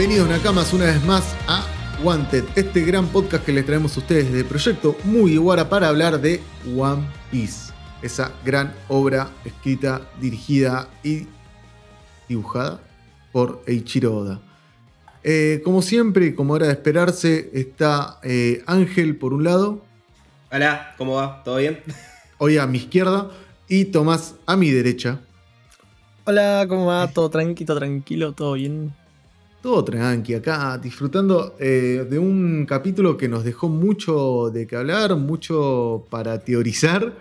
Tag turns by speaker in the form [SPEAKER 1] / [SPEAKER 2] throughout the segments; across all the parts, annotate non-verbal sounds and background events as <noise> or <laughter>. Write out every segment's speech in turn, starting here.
[SPEAKER 1] Bienvenidos Nakamas una vez más a Wanted, este gran podcast que les traemos a ustedes de Proyecto Mugiwara para hablar de One Piece. Esa gran obra escrita, dirigida y dibujada por Eiichiro Oda. Eh, como siempre, como era de esperarse, está eh, Ángel por un lado.
[SPEAKER 2] Hola, ¿cómo va? ¿Todo bien?
[SPEAKER 1] Hoy a mi izquierda y Tomás a mi derecha.
[SPEAKER 3] Hola, ¿cómo va? ¿Todo tranquilo, tranquilo? ¿Todo bien?
[SPEAKER 1] Todo tranqui acá, disfrutando eh, de un capítulo que nos dejó mucho de qué hablar, mucho para teorizar.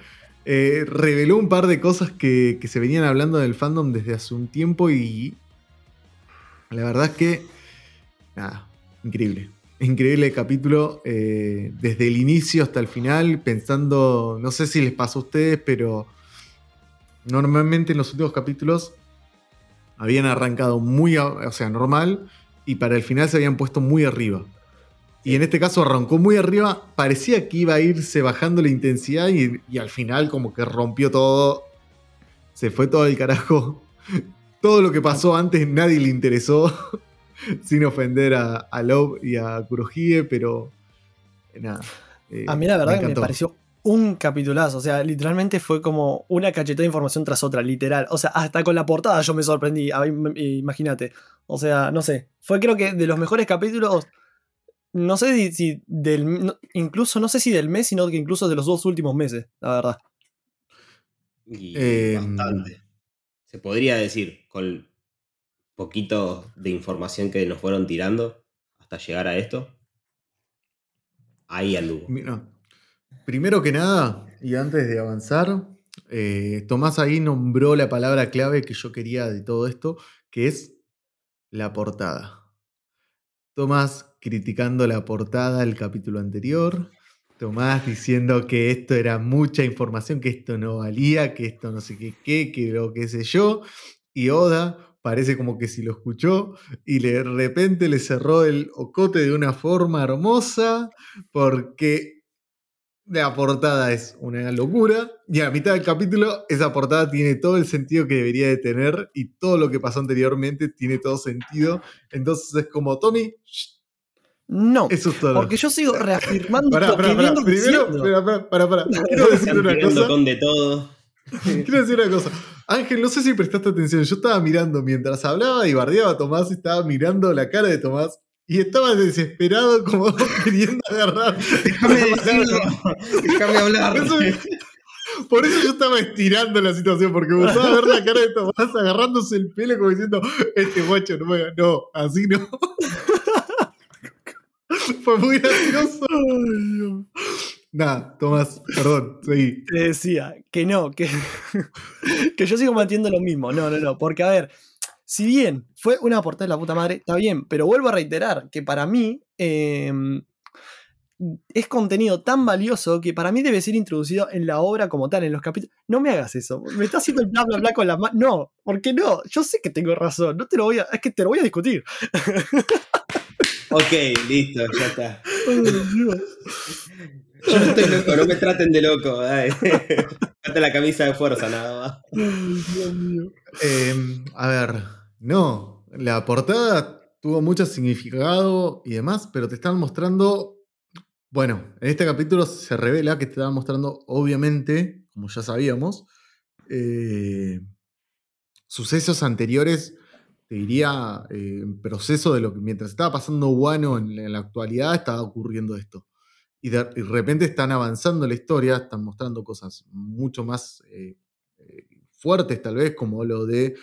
[SPEAKER 1] Eh, reveló un par de cosas que, que, se venían hablando del fandom desde hace un tiempo y la verdad es que, nada, increíble. Increíble capítulo, eh, desde el inicio hasta el final, pensando, no sé si les pasó a ustedes, pero normalmente en los últimos capítulos habían arrancado muy, o sea, normal, y para el final se habían puesto muy arriba. Y en este caso arrancó muy arriba, parecía que iba a irse bajando la intensidad y, y al final como que rompió todo, se fue todo el carajo. <laughs> Todo lo que pasó antes nadie le interesó, <laughs> sin ofender a, a Love y a Kurohige, pero nada.
[SPEAKER 3] Eh, a mí la verdad me que me pareció un capitulazo. O sea, literalmente fue como una cachetada de información tras otra, literal. O sea, hasta con la portada yo me sorprendí. Imagínate. O sea, no sé. Fue creo que de los mejores capítulos. No sé si, si del. No, incluso, no sé si del mes, sino que incluso de los dos últimos meses, la verdad.
[SPEAKER 2] Y eh, bastante. Se podría decir, con poquito de información que nos fueron tirando hasta llegar a esto. Ahí anduvo.
[SPEAKER 1] Mira, Primero que nada, y antes de avanzar, eh, Tomás ahí nombró la palabra clave que yo quería de todo esto, que es la portada. Tomás criticando la portada del capítulo anterior. Tomás diciendo que esto era mucha información, que esto no valía, que esto no sé qué, qué, que lo que sé yo. Y Oda parece como que si lo escuchó y de repente le cerró el ocote de una forma hermosa porque la portada es una locura y a mitad del capítulo esa portada tiene todo el sentido que debería de tener y todo lo que pasó anteriormente tiene todo sentido. Entonces es como, Tommy...
[SPEAKER 3] No,
[SPEAKER 1] eso es todo.
[SPEAKER 3] porque yo sigo reafirmando
[SPEAKER 1] pará, pará,
[SPEAKER 3] que
[SPEAKER 1] pará. Primero, pará, pará, pará. Quiero decir una cosa.
[SPEAKER 2] con de todo. <laughs>
[SPEAKER 1] Quiero decir una cosa. Ángel, no sé si prestaste atención. Yo estaba mirando mientras hablaba y bardeaba a Tomás, estaba mirando la cara de Tomás y estaba desesperado como <laughs> queriendo agarrar.
[SPEAKER 2] Déjame <laughs> decirlo. Déjame hablar.
[SPEAKER 1] Por eso, por eso yo estaba estirando la situación, porque me gustaba ver la cara de Tomás agarrándose el pelo como diciendo, este guacho no me No, así no. <laughs> Fue muy gracioso. Nada, Tomás, perdón, seguí.
[SPEAKER 3] Te decía que no, que, que yo sigo manteniendo lo mismo. No, no, no. Porque, a ver, si bien fue una portada de la puta madre, está bien, pero vuelvo a reiterar que para mí eh, es contenido tan valioso que para mí debe ser introducido en la obra como tal, en los capítulos. No me hagas eso, me estás haciendo el bla bla bla con la mano. No, ¿por qué no? Yo sé que tengo razón, no te lo voy a. Es que te lo voy a discutir. <laughs>
[SPEAKER 2] ok, listo, ya está. Yo no estoy loco, no me traten de loco. <laughs> Falta la camisa de fuerza, nada más.
[SPEAKER 3] Dios mío.
[SPEAKER 1] Eh, a ver, no, la portada tuvo mucho significado y demás, pero te están mostrando. Bueno, en este capítulo se revela que te estaban mostrando, obviamente, como ya sabíamos, eh, sucesos anteriores, te diría, eh, en proceso de lo que mientras estaba pasando Wano en, la actualidad, estaba ocurriendo esto. Y de, repente están avanzando la historia, están mostrando cosas mucho más eh, fuertes, tal vez, como lo de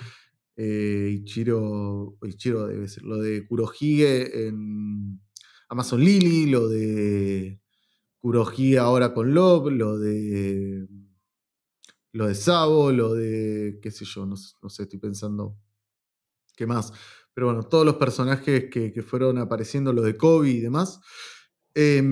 [SPEAKER 1] eh, Ichiro, Ichiro debe ser, lo de Kurohige en Amazon Lily, lo de Kurohige ahora con Love, lo de lo de Sabo, lo de qué sé yo, no, sé, estoy pensando qué más. Pero bueno, todos los personajes que, que fueron apareciendo, lo de Kobe y demás. Eh,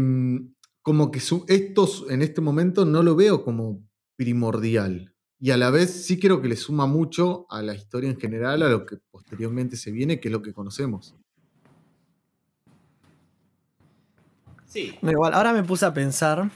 [SPEAKER 1] como que su, estos en este momento no lo veo como primordial. Y a la vez sí creo que le suma mucho a la historia en general, a lo que posteriormente se viene, que es lo que conocemos.
[SPEAKER 2] Sí.
[SPEAKER 3] Igual, ahora me puse a pensar.
[SPEAKER 1] O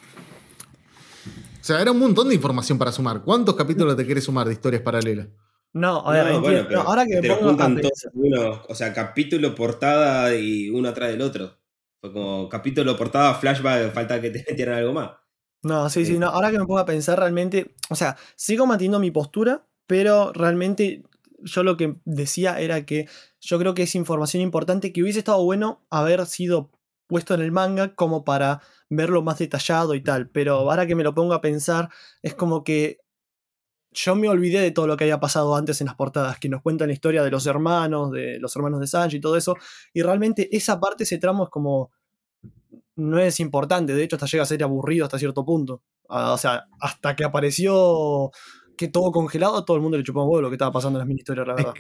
[SPEAKER 1] sea, era un montón de información para sumar. ¿Cuántos capítulos te querés sumar de historias paralelas?
[SPEAKER 3] No,
[SPEAKER 2] bueno, pero
[SPEAKER 3] ahora que
[SPEAKER 2] te
[SPEAKER 3] pongo
[SPEAKER 2] juntan todos uno, o sea, capítulo, portada y uno atrás del otro. Fue como capítulo, portada, flashback, falta que te metieran algo más.
[SPEAKER 3] No, sí, sí,
[SPEAKER 2] Sí.
[SPEAKER 3] no. Ahora que me pongo a pensar realmente, o sea, sigo manteniendo mi postura, pero realmente yo lo que decía era que yo creo que es información importante que hubiese estado bueno haber sido puesto en el manga como para verlo más detallado y tal, pero ahora que me lo pongo a pensar, es como que yo me olvidé de todo lo que había pasado antes en las portadas, que nos cuentan la historia de los hermanos, de los hermanos de Sanji y todo eso, y realmente esa parte, ese tramo es como no es importante, de hecho hasta llega a ser aburrido hasta cierto punto. O sea, hasta que apareció que todo congelado, todo el mundo le chupó un huevo lo que estaba pasando en las mini historias, la
[SPEAKER 1] Es,
[SPEAKER 3] verdad.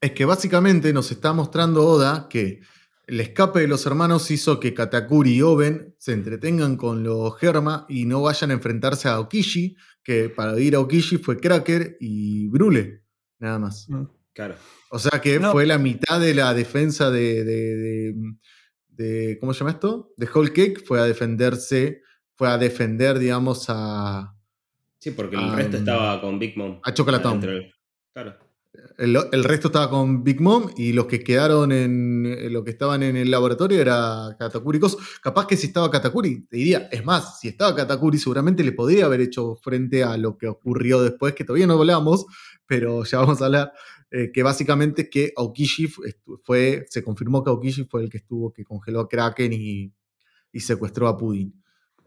[SPEAKER 1] es que básicamente nos está mostrando Oda que el escape de los hermanos hizo que Katakuri y Oben se entretengan con los Germa y no vayan a enfrentarse a Okishi, que para ir a Okishi fue Cracker y Brule, nada más.
[SPEAKER 3] Mm.
[SPEAKER 2] Claro.
[SPEAKER 1] O sea que
[SPEAKER 3] No.
[SPEAKER 1] fue la mitad de la defensa de, de- de- de- ¿Cómo se llama esto? De Whole Cake fue a defenderse, fue a defender, digamos, a.
[SPEAKER 2] Sí, porque el resto estaba con Big Mom.
[SPEAKER 1] A Chocolatón.
[SPEAKER 2] del- Claro.
[SPEAKER 1] El, el resto estaba con Big Mom y los que quedaron en. Los que estaban en el laboratorio era Katakuri. Cos. Capaz que si estaba Katakuri, te diría, es más, si estaba Katakuri, seguramente le podría haber hecho frente a lo que ocurrió después, que todavía no hablamos, pero ya vamos a hablar. Eh, que básicamente que Aokishi fue. Se confirmó que Aokishi fue el que estuvo, que congeló a Kraken y, y secuestró a Pudding.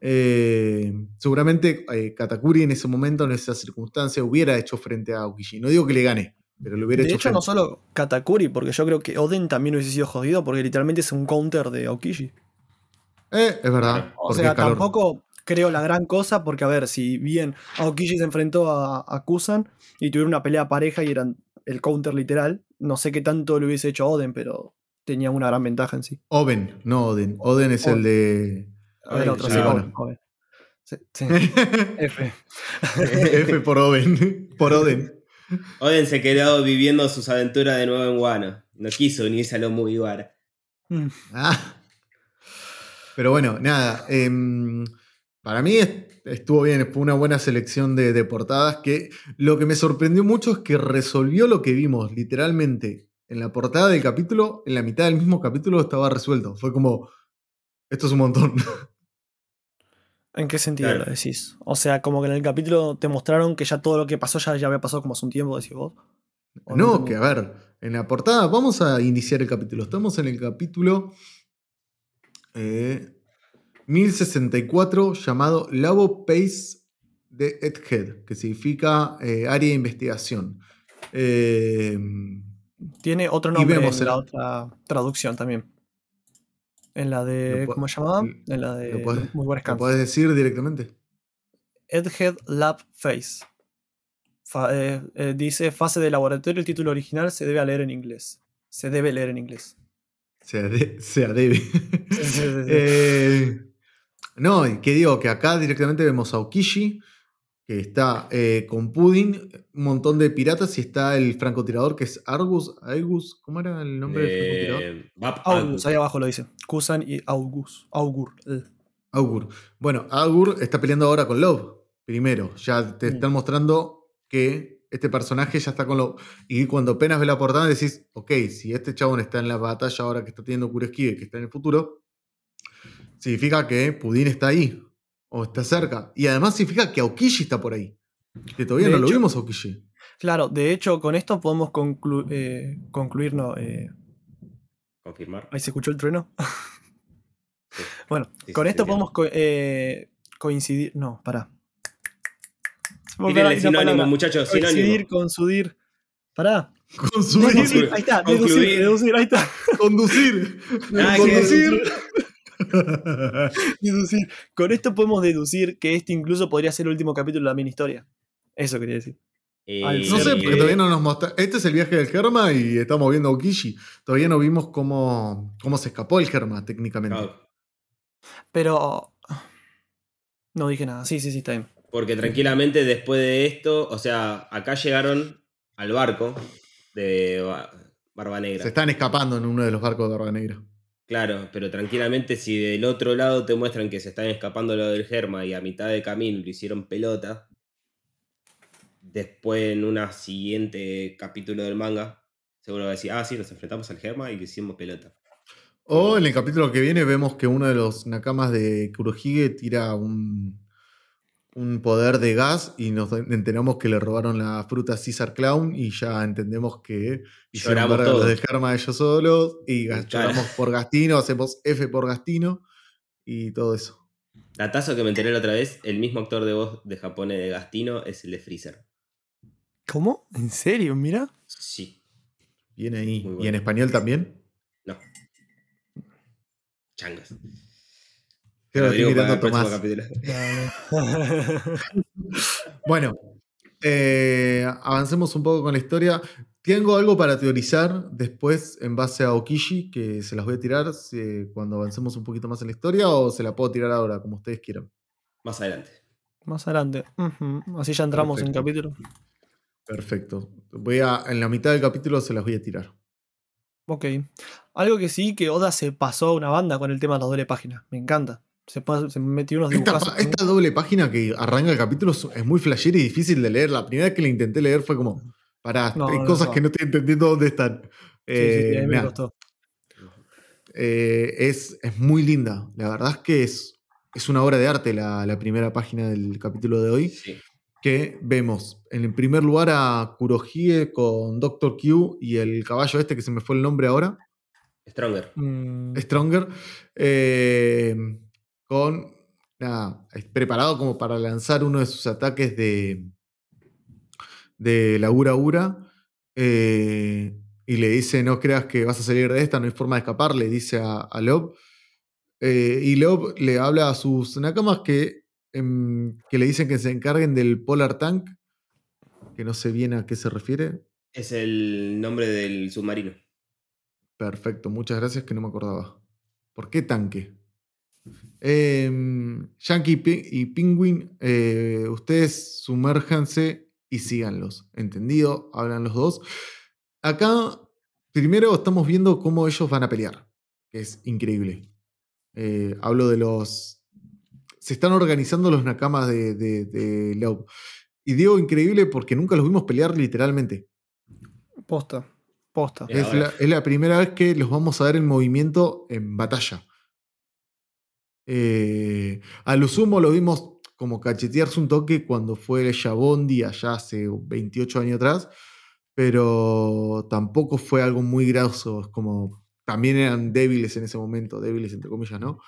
[SPEAKER 1] Eh, seguramente eh, Katakuri en ese momento, en esa circunstancia, hubiera hecho frente a Aokishi. No digo que le gane, pero lo hubiera
[SPEAKER 3] De
[SPEAKER 1] hecho,
[SPEAKER 3] hecho, no solo Katakuri, porque yo creo que Oden también hubiese sido jodido, porque literalmente es un counter de Aokishi.
[SPEAKER 1] Eh, es verdad.
[SPEAKER 3] O sea, tampoco creo la gran cosa, porque a ver, si bien Aokishi se enfrentó a, a Kusan y tuvieron una pelea pareja y eran el counter literal, no sé qué tanto le hubiese hecho Oden, pero tenía una gran ventaja en sí.
[SPEAKER 1] Oden, no Oden. Oden es el de.
[SPEAKER 3] A otro sí,
[SPEAKER 1] bueno.
[SPEAKER 3] Oden, Oden. Sí, sí, <laughs> F.
[SPEAKER 1] F <laughs> por Oden. Por Oden.
[SPEAKER 2] Oden se quedó viviendo sus aventuras de nuevo en Wano. No quiso unirse a los Mugiwara.
[SPEAKER 1] Ah. Pero bueno, nada. em, para mí est- estuvo bien, fue una buena selección de, de portadas. Que lo que me sorprendió mucho es que resolvió lo que vimos, literalmente. En la portada del capítulo, en la mitad del mismo capítulo estaba resuelto. Fue como. Esto es un montón. <laughs>
[SPEAKER 3] ¿En qué sentido
[SPEAKER 2] Claro.
[SPEAKER 3] lo decís? O sea, como que en el capítulo te mostraron que ya todo lo que pasó ya, ya había pasado como hace un tiempo, decís vos. ¿O
[SPEAKER 1] No,
[SPEAKER 3] entendí?
[SPEAKER 1] que a ver, en la portada, vamos a iniciar el capítulo. Estamos en el capítulo eh, 1064 llamado Labo Pace de Edhead, que significa eh, área de investigación. Eh,
[SPEAKER 3] Tiene otro nombre
[SPEAKER 1] vemos
[SPEAKER 3] en
[SPEAKER 1] el-
[SPEAKER 3] la otra traducción también. En la de. ¿Cómo se llamaba? En la de.
[SPEAKER 1] lo podés-
[SPEAKER 3] Muy buenas
[SPEAKER 1] ¿Lo podés decir directamente?
[SPEAKER 3] Edhead Lab Face. Fa- eh, dice fase de laboratorio. El título original se debe a leer en inglés. Se debe leer en inglés.
[SPEAKER 1] Se, ade- se adebe.
[SPEAKER 3] Sí, sí, sí, sí. <laughs>
[SPEAKER 1] Eh, no, que digo que acá directamente vemos a Okishi, que está eh, con Pudding, un montón de piratas, y está el francotirador que es Argus. Argus ¿Cómo era el nombre del francotirador?
[SPEAKER 2] Eh,
[SPEAKER 3] Augus, ahí abajo lo dice. Kusan y Augus. Augur. eh.
[SPEAKER 1] Augur. Bueno, Augur está peleando ahora con Love. Primero, ya te
[SPEAKER 3] Mm.
[SPEAKER 1] están mostrando que este personaje ya está con Love. Y cuando apenas ve la portada decís, ok, si este chabón está en la batalla ahora que está teniendo Kuroskive, que está en el futuro, significa que Pudín está ahí. O está cerca. Y además significa que Aokishi está por ahí. Que todavía
[SPEAKER 3] De
[SPEAKER 1] no lo vimos a Aokishi.
[SPEAKER 3] Claro, de hecho, con esto podemos conclu- eh, concluir. No, eh,
[SPEAKER 2] Confirmar.
[SPEAKER 3] ahí se escuchó el trueno.
[SPEAKER 2] Sí.
[SPEAKER 3] Bueno,
[SPEAKER 2] Sí,
[SPEAKER 3] con
[SPEAKER 2] sí,
[SPEAKER 3] esto
[SPEAKER 2] sí,
[SPEAKER 3] podemos co- eh, coincidir. No, pará.
[SPEAKER 2] Tírenle sinónimo, muchachos,
[SPEAKER 3] Coincidir, consudir. Pará.
[SPEAKER 1] Conducir.
[SPEAKER 3] Deducir, ahí está, deducir, deducir, ahí está.
[SPEAKER 1] Conducir.
[SPEAKER 2] Ah,
[SPEAKER 1] Conducir. <laughs>
[SPEAKER 3] Deducir. Con esto podemos deducir que este incluso podría ser el último capítulo de la mini historia. Eso quería decir.
[SPEAKER 2] Eh,
[SPEAKER 1] No sé, porque
[SPEAKER 3] que-
[SPEAKER 1] todavía no nos muestra. Este es el viaje del Germa y estamos viendo a Okishi. Todavía no vimos cómo, cómo se escapó el Germa técnicamente.
[SPEAKER 2] claro,
[SPEAKER 3] Pero. No dije nada. Sí, sí, sí, está bien.
[SPEAKER 2] Porque tranquilamente después de esto, o sea, acá llegaron al barco de Ba- Barba Negra.
[SPEAKER 1] Se están escapando en uno de los barcos de Barba Negra.
[SPEAKER 2] Claro, pero tranquilamente si del otro lado te muestran que se están escapando lo del Germa y a mitad de camino lo hicieron pelota, después en un siguiente capítulo del manga, seguro va a decir, ah, sí, nos enfrentamos al Germa y le hicimos pelota.
[SPEAKER 1] O en el capítulo que viene vemos que uno de los nakamas de Kurohige tira un, un poder de gas y nos enteramos que le robaron la fruta a Caesar Clown y ya entendemos que hicieron los de Germa ellos solos y lloramos por Gastino, hacemos F por Gastino y todo eso.
[SPEAKER 2] Datazo que me enteré la otra vez, el mismo actor de voz de Japón de Gastino es el de Freezer.
[SPEAKER 3] ¿Cómo? ¿En serio? Mira.
[SPEAKER 2] Sí.
[SPEAKER 1] Viene ahí. ¿Y en español también?
[SPEAKER 2] No. Changas. <laughs>
[SPEAKER 1] bueno, eh, avancemos un poco con la historia. Tengo algo para teorizar después en base a Okishi, que se las voy a tirar cuando avancemos un poquito más en la historia o se la puedo tirar ahora, como ustedes quieran.
[SPEAKER 2] Más adelante.
[SPEAKER 3] Más adelante. Así ya entramos en el capítulo.
[SPEAKER 1] Perfecto. Voy a, en la mitad del capítulo se las voy a tirar.
[SPEAKER 3] Ok. Algo que sí, que Oda se pasó a una banda con el tema de la doble página. Me encanta. Se, metió unos
[SPEAKER 1] dibujos. Esta, doble página que arranca el capítulo es muy flashera y difícil de leer. La primera vez que la intenté leer fue como, para hay cosas que no estoy entendiendo dónde están. Eh, me costó. Eh, es, es, muy linda. La verdad es que es, es una obra de arte la, la primera página del capítulo de hoy. Que vemos en el primer lugar a Kurohige con Doctor Q y el caballo este que se me fue el nombre ahora.
[SPEAKER 2] Stronger.
[SPEAKER 1] Mm. Stronger. Eh, con nada, preparado como para lanzar uno de sus ataques de, de la Ura Ura. Eh, y le dice, no creas que vas a salir de esta, no hay forma de escapar, le dice a, a Lob. Eh, y Lob le habla a sus nakamas que, em, que le dicen que se encarguen del Polar Tank, que no sé bien a qué se refiere.
[SPEAKER 2] Es el nombre del submarino.
[SPEAKER 1] Perfecto, muchas gracias que no me acordaba. ¿Por qué tanque? Em, Yankee y Penguin, eh, ustedes sumérjanse y síganlos. ¿Entendido? Hablan los dos. Acá, primero estamos viendo cómo ellos van a pelear, que es increíble. Eh, hablo de los... Se están organizando los nakamas de, de, Love. Y digo increíble porque nunca los vimos pelear literalmente.
[SPEAKER 3] Posta, posta.
[SPEAKER 1] Es la, es la primera vez que los vamos a ver en movimiento en batalla. Eh, a lo sumo lo vimos como cachetearse un toque cuando fue el Shabondi allá hace 28 años atrás, pero tampoco fue algo muy graso, es como también eran débiles en ese momento, débiles entre comillas, ¿no?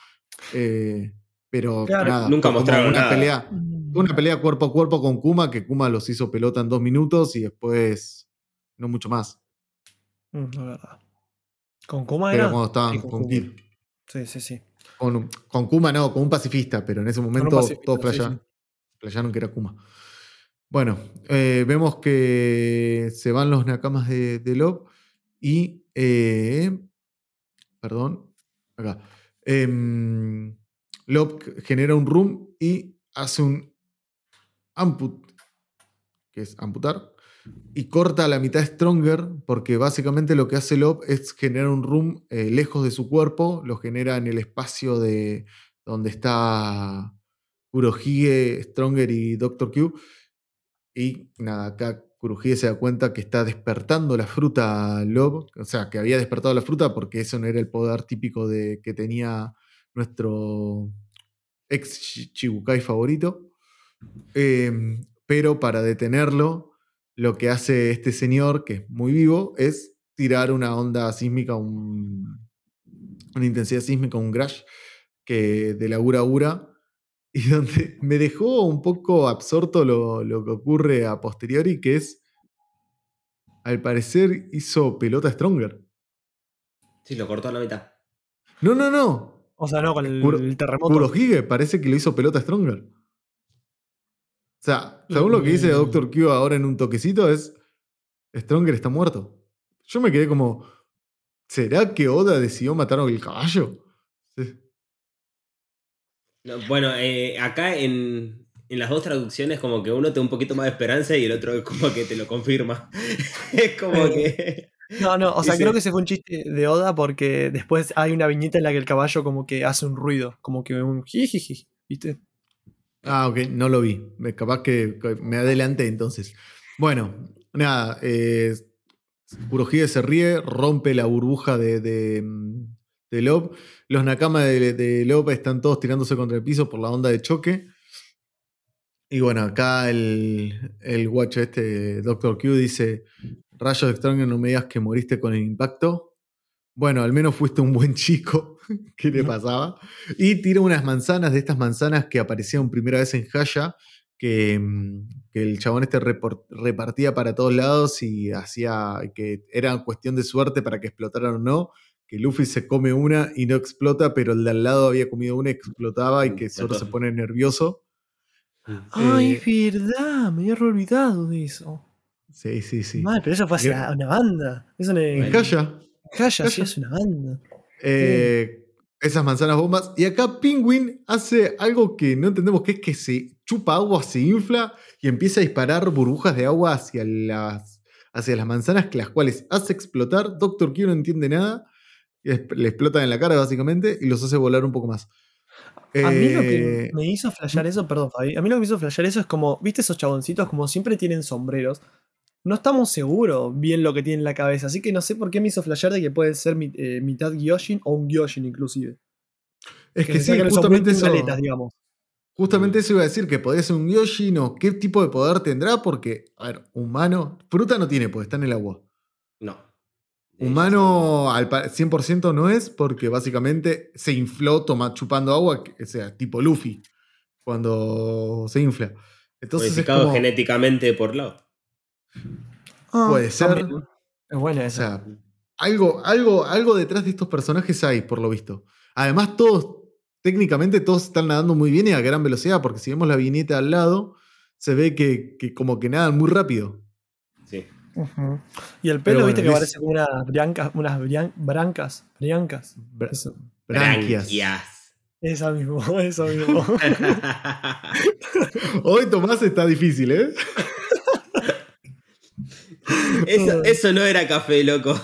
[SPEAKER 1] Eh, pero nada,
[SPEAKER 2] nunca mostraron
[SPEAKER 1] una pelea, una pelea cuerpo a cuerpo con Kuma, que Kuma los hizo pelota en dos minutos y después no mucho más.
[SPEAKER 3] Mm, con Kuma era.
[SPEAKER 1] Pero cuando estaban con, Kid.
[SPEAKER 3] Sí, sí, sí.
[SPEAKER 1] Con, Kuma no, con un pacifista, pero en ese momento todos playaron que era Kuma. Bueno, eh, vemos que se van los nakamas de, de Lob y. Eh, perdón, acá. Lob genera un room y hace un amput, que es amputar, y corta la mitad Stronger, porque básicamente lo que hace Lop es generar un room eh, lejos de su cuerpo, lo genera en el espacio de donde está Kurohige, Stronger y Doctor Q. Y nada, acá Kurohige se da cuenta que está despertando la fruta Lob, o sea, que había despertado la fruta porque eso no era el poder típico de, que tenía nuestro ex Chibukai favorito. Em, pero para detenerlo, lo que hace este señor, que es muy vivo, es tirar una onda sísmica, una intensidad sísmica, un crash, que de la Ura Ura, <laughs> y donde me dejó un poco absorto lo, lo, que ocurre a posteriori, que es, al parecer hizo pelota Stronger.
[SPEAKER 2] Sí, lo cortó a la mitad.
[SPEAKER 1] No, no, no.
[SPEAKER 3] O sea, no, con el, terremoto.
[SPEAKER 1] parece que le hizo pelota Stronger. O sea, según lo que dice Doctor Q ahora en un toquecito es, Stronger está muerto. Yo me quedé como, ¿será que Oda decidió matar al caballo?
[SPEAKER 2] bueno, eh, acá en, las dos traducciones como que uno te da un poquito más de esperanza y el otro es <laughs> como que te lo confirma. <laughs> es como que...
[SPEAKER 3] No, no, o sea, creo que ese fue un chiste de Oda porque después hay una viñeta en la que el caballo como que hace un ruido, como que un jijiji, ¿viste?
[SPEAKER 1] Ah, ok, no lo vi. Capaz que me adelanté entonces. Bueno, nada. Eh, se ríe, rompe la burbuja de, de, de Lob. Los Nakama de, de Lob están todos tirándose contra el piso por la onda de choque. Y bueno, acá el, el guacho este, Doctor Q, dice: Rayos extraños, no me digas que moriste con el impacto. Bueno, al menos fuiste un buen chico. <laughs> ¿Qué le pasaba? Y tira unas manzanas de estas manzanas que aparecieron primera vez en Haya, que, mm, que el chabón este repartía para todos lados y hacía que era cuestión de suerte para que explotaran o no. Que Luffy se come una y no explota, pero el de al lado había comido una y explotaba y que solo se pone nervioso.
[SPEAKER 3] Ay, es eh, verdad, me había olvidado de eso.
[SPEAKER 1] Sí, sí, sí.
[SPEAKER 3] Mal, pero eso fue hace una banda. Eso
[SPEAKER 1] en Haya.
[SPEAKER 3] Haya, sí, es una banda.
[SPEAKER 1] Eh, esas manzanas bombas. Y acá Penguin hace algo que no entendemos, que es que se chupa agua, se infla y empieza a disparar burbujas de agua hacia las, hacia las manzanas, que las cuales hace explotar. Doctor Q no entiende nada. Le explotan en la cara, básicamente, y los hace volar un poco más.
[SPEAKER 3] A mí lo que eh, me hizo flashear eso, perdón, Fabi, a mí lo que me hizo flashear eso es como, ¿viste esos chaboncitos? Como siempre tienen sombreros. No estamos seguros bien lo que tiene en la cabeza, así que no sé por qué me hizo flashear de que puede ser eh, mitad Gyoshin o un Gyoshin inclusive.
[SPEAKER 1] Es que, sí, justamente eso. Justamente eso iba a decir, que podría ser un Gyoshin o qué tipo de poder tendrá, porque, a ver, humano, fruta no tiene, porque está en el agua.
[SPEAKER 2] No.
[SPEAKER 1] Humano al 100% no es porque básicamente se infló toma, chupando agua, o sea, tipo Luffy, cuando se infla.
[SPEAKER 2] Entonces es genéticamente por lado.
[SPEAKER 1] Ah, puede ser.
[SPEAKER 3] Es buena
[SPEAKER 1] esa. O sea, algo, algo, algo detrás de estos personajes hay, por lo visto. Además, todos, técnicamente, todos están nadando muy bien y a gran velocidad, porque si vemos la viñeta al lado, se ve que, que como que nadan muy rápido.
[SPEAKER 3] Y el pelo, viste, que parece como unas unas brancas, briancas.
[SPEAKER 1] branquias.
[SPEAKER 3] Esa mismo, <laughs> eso mismo. <laughs>
[SPEAKER 1] Hoy Tomás está difícil, ¿eh? <laughs>
[SPEAKER 2] Eso, no era café, loco.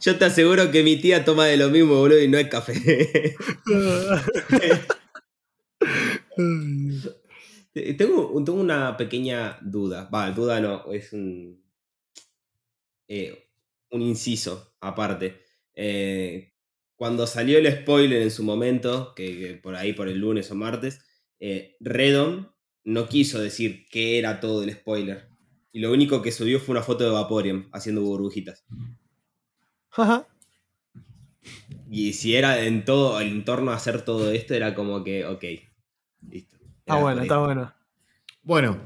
[SPEAKER 2] Yo te aseguro que mi tía toma de lo mismo, boludo, y no es café. Tengo, una pequeña duda. Va, duda no, es un, eh, un inciso aparte. Eh, cuando salió el spoiler en su momento, que, por ahí por el lunes o martes, eh, Redon no quiso decir qué era todo el spoiler. Y lo único que subió fue una foto de Vaporeon haciendo burbujitas. y si era en todo el entorno hacer todo esto, era como que, ok, listo.
[SPEAKER 3] Está bueno, está bueno.
[SPEAKER 1] Bueno,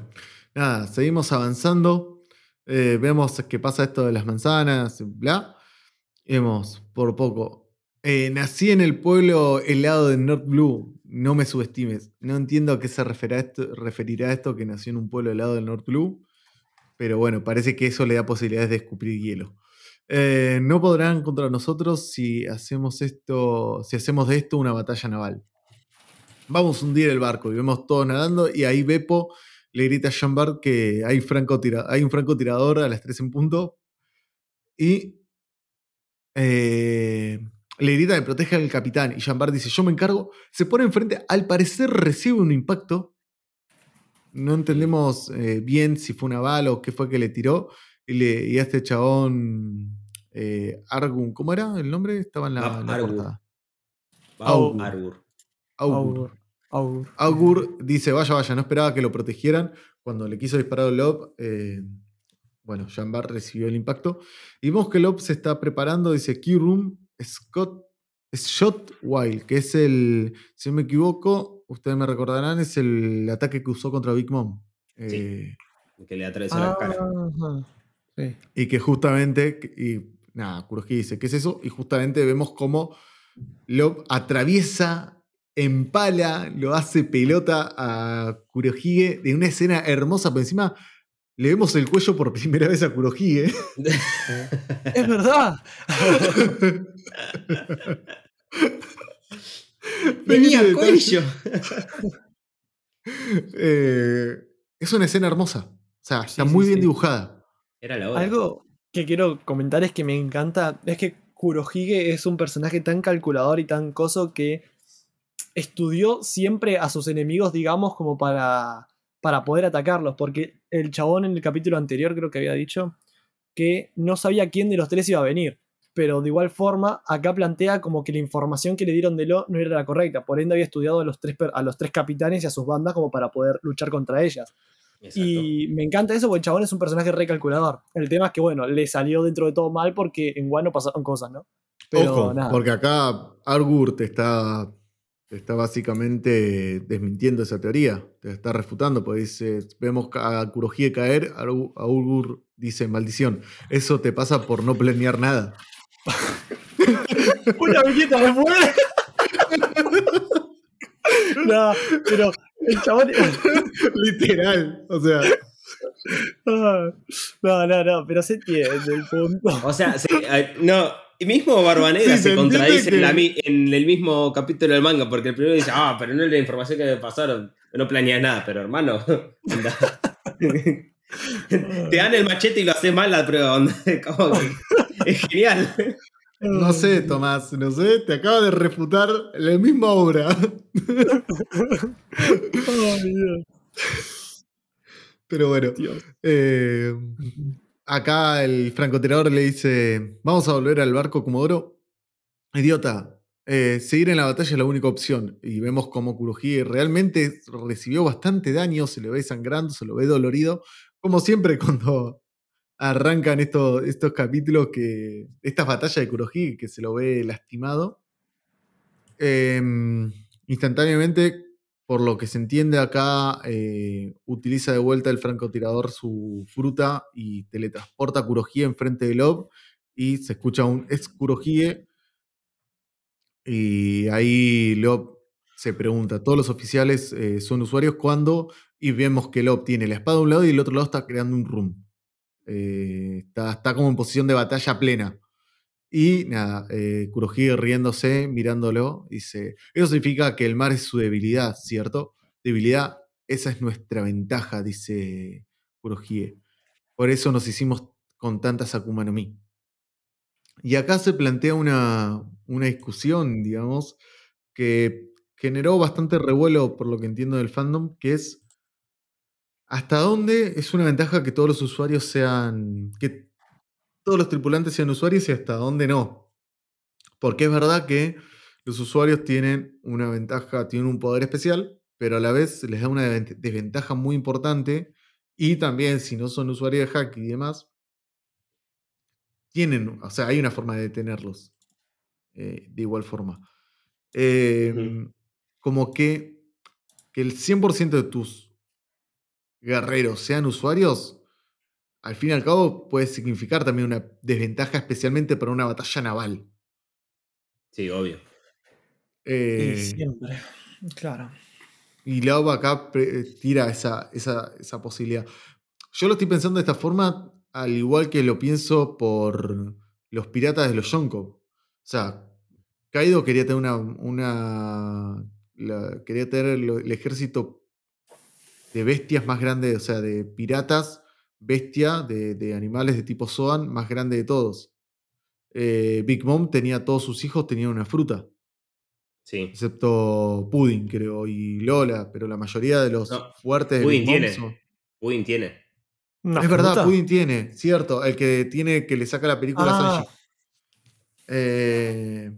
[SPEAKER 1] nada, seguimos avanzando. Eh, vemos qué pasa esto de las manzanas, bla. vemos por poco. Eh, nací en el pueblo helado de North Blue. No me subestimes. No entiendo a qué se referirá esto, referirá esto que nació en un pueblo helado del North Blue. Pero bueno, parece que eso le da posibilidades de escupir hielo. Eh, no podrán contra nosotros si hacemos esto, si hacemos de esto una batalla naval. Vamos a hundir el barco y vemos todos nadando y ahí Beppo le grita a Jean Bart que hay, hay un francotirador a las 3 en punto y eh, le grita que protege al capitán y Jean Bart dice yo me encargo, se pone enfrente, al parecer recibe un impacto, no entendemos eh, bien si fue una bala o qué fue que le tiró y, le, a este chabón eh, Argun, ¿cómo era el nombre? Estaba en la, portada.
[SPEAKER 2] Augur.
[SPEAKER 1] Augur. Augur. dice, vaya, vaya, no esperaba que lo protegieran. Cuando le quiso disparar a Lob, eh, bueno, Jambar recibió el impacto. Y vemos que Lob se está preparando, dice Key Room Scott Shot Wild, que es el, si no me equivoco, ustedes me recordarán, es el ataque que usó contra Big Mom.
[SPEAKER 2] Eh, que le atravesó la cara.
[SPEAKER 1] Y que justamente, y nada, Kurohige dice, ¿qué es eso? Y justamente vemos cómo Lob atraviesa empala, lo hace pelota a Kurohige de una escena hermosa, por encima le vemos el cuello por primera vez a Kurohige. <laughs>
[SPEAKER 3] es verdad. <laughs> <laughs> <laughs>
[SPEAKER 2] Tenía cuello. <laughs>
[SPEAKER 1] Eh, es una escena hermosa. O sea, está muy bien dibujada.
[SPEAKER 2] Era la
[SPEAKER 3] Algo que quiero comentar es que me encanta. Es que Kurohige es un personaje tan calculador y tan coso que estudió siempre a sus enemigos, digamos, como para, para poder atacarlos, porque el chabón en el capítulo anterior creo que había dicho que no sabía quién de los tres iba a venir, pero de igual forma acá plantea como que la información que le dieron de Lo no era la correcta, por ende había estudiado a los tres, a los tres capitanes y a sus bandas como para poder luchar contra ellas. Y me encanta eso porque el chabón es un personaje recalculador. El tema es que, bueno, le salió dentro de todo mal porque en Wano pasaron cosas, ¿no?
[SPEAKER 1] Pero porque acá Argur te está, está básicamente desmintiendo esa teoría, te está refutando, porque dice, vemos a Kurohige caer, Argur dice, maldición, eso te pasa por no planear nada. <laughs>
[SPEAKER 3] Una viñeta después. <laughs> no, pero el chabón. <laughs>
[SPEAKER 1] Literal, o sea.
[SPEAKER 3] Ah, no, no, no, pero se entiende el punto.
[SPEAKER 2] O sea, sí, no, mismo Barbanega se, contradice en, el mismo capítulo del manga, porque el primero dice, ah, pero no es la información que me pasaron, no planeas nada, pero hermano, te dan el machete y lo haces mal la prueba, es genial.
[SPEAKER 1] No sé, Tomás, no sé, te acaba de refutar la misma obra. <laughs> Pero bueno, eh, acá el francotirador le dice, vamos a volver al barco Comodoro. Idiota, eh, seguir en la batalla es la única opción. Y vemos como Kurohige realmente recibió bastante daño, se le ve sangrando, se lo ve dolorido. Como siempre cuando arrancan estos, capítulos, que estas batallas de Kurohige, que se lo ve lastimado. Em, instantáneamente por lo que se entiende acá, eh, utiliza de vuelta el francotirador su fruta y teletransporta a Kurohige enfrente de Lob y se escucha un ex Kurohige y ahí Lob se pregunta, ¿todos los oficiales eh, son usuarios cuando? Y vemos que Lob tiene la espada de un lado y el otro lado está creando un room. Eh, está, está como en posición de batalla plena. Y nada, eh, Kurohige riéndose, mirándolo, dice, eso significa que el mar es su debilidad, ¿cierto? Debilidad, esa es nuestra ventaja, dice Kurohige. Por eso nos hicimos con tantas Akuma no Mi. Y acá se plantea una, una discusión, digamos, que generó bastante revuelo por lo que entiendo del fandom, que es hasta dónde es una ventaja que todos los usuarios sean, que todos los tripulantes sean usuarios y hasta dónde no. Porque es verdad que los usuarios tienen una ventaja, tienen un poder especial, pero a la vez les da una desventaja muy importante. Y también, si no son usuarios de hack y demás, tienen, o sea, hay una forma de detenerlos eh, de igual forma. Em, como que, que el 100% de tus guerreros sean usuarios, al fin y al cabo puede significar también una desventaja, especialmente para una batalla naval.
[SPEAKER 2] Sí, obvio.
[SPEAKER 3] Eh, siempre, claro.
[SPEAKER 1] Y Lau acá tira esa, esa, posibilidad. Yo lo estoy pensando de esta forma, al igual que lo pienso por los piratas de los Yonko. O sea, Kaido quería tener una. una quería tener el ejército de bestias más grande, o sea, de piratas bestia de, animales de tipo Zoan más grande de todos. Eh, Big Mom tenía todos sus hijos, tenían una fruta.
[SPEAKER 2] Sí.
[SPEAKER 1] Excepto Pudding, creo, y Lola, pero la mayoría de los fuertes de
[SPEAKER 2] Pudding tiene. Pudding tiene.
[SPEAKER 1] es verdad, Pudding tiene, cierto. El que tiene que le saca la película a Sanji. Ah. Eh,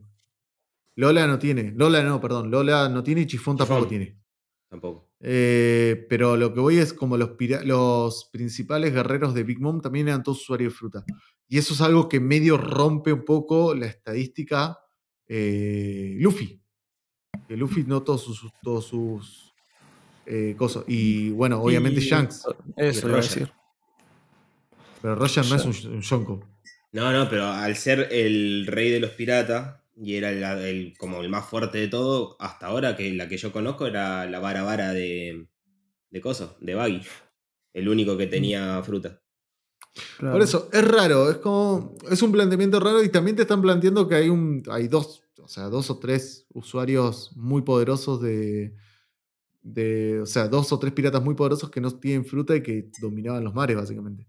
[SPEAKER 1] Lola no tiene. Lola no, perdón. Lola no tiene y Chifón tampoco tiene.
[SPEAKER 2] Tampoco.
[SPEAKER 1] Eh, pero lo que voy es como los, los principales guerreros de Big Mom también eran todos usuarios de fruta. Y eso es algo que medio rompe un poco la estadística eh, Luffy. Que Luffy no todos sus, todos sus eh, cosas. Y bueno, obviamente Shanks.
[SPEAKER 3] Eso lo decir.
[SPEAKER 1] Pero Roger no es un, un Yonko.
[SPEAKER 2] No, no, pero al ser el rey de los piratas, y era el, como el más fuerte de todo, hasta ahora, que la que yo conozco era la vara vara de, de cosas, de Baggy. El único que mm. tenía fruta.
[SPEAKER 1] Por eso, es raro, es como. Es un planteamiento raro y también te están planteando que hay un. hay dos, o sea, dos o tres usuarios muy poderosos de. de o sea, dos o tres piratas muy poderosos que no tienen fruta y que dominaban los mares, básicamente.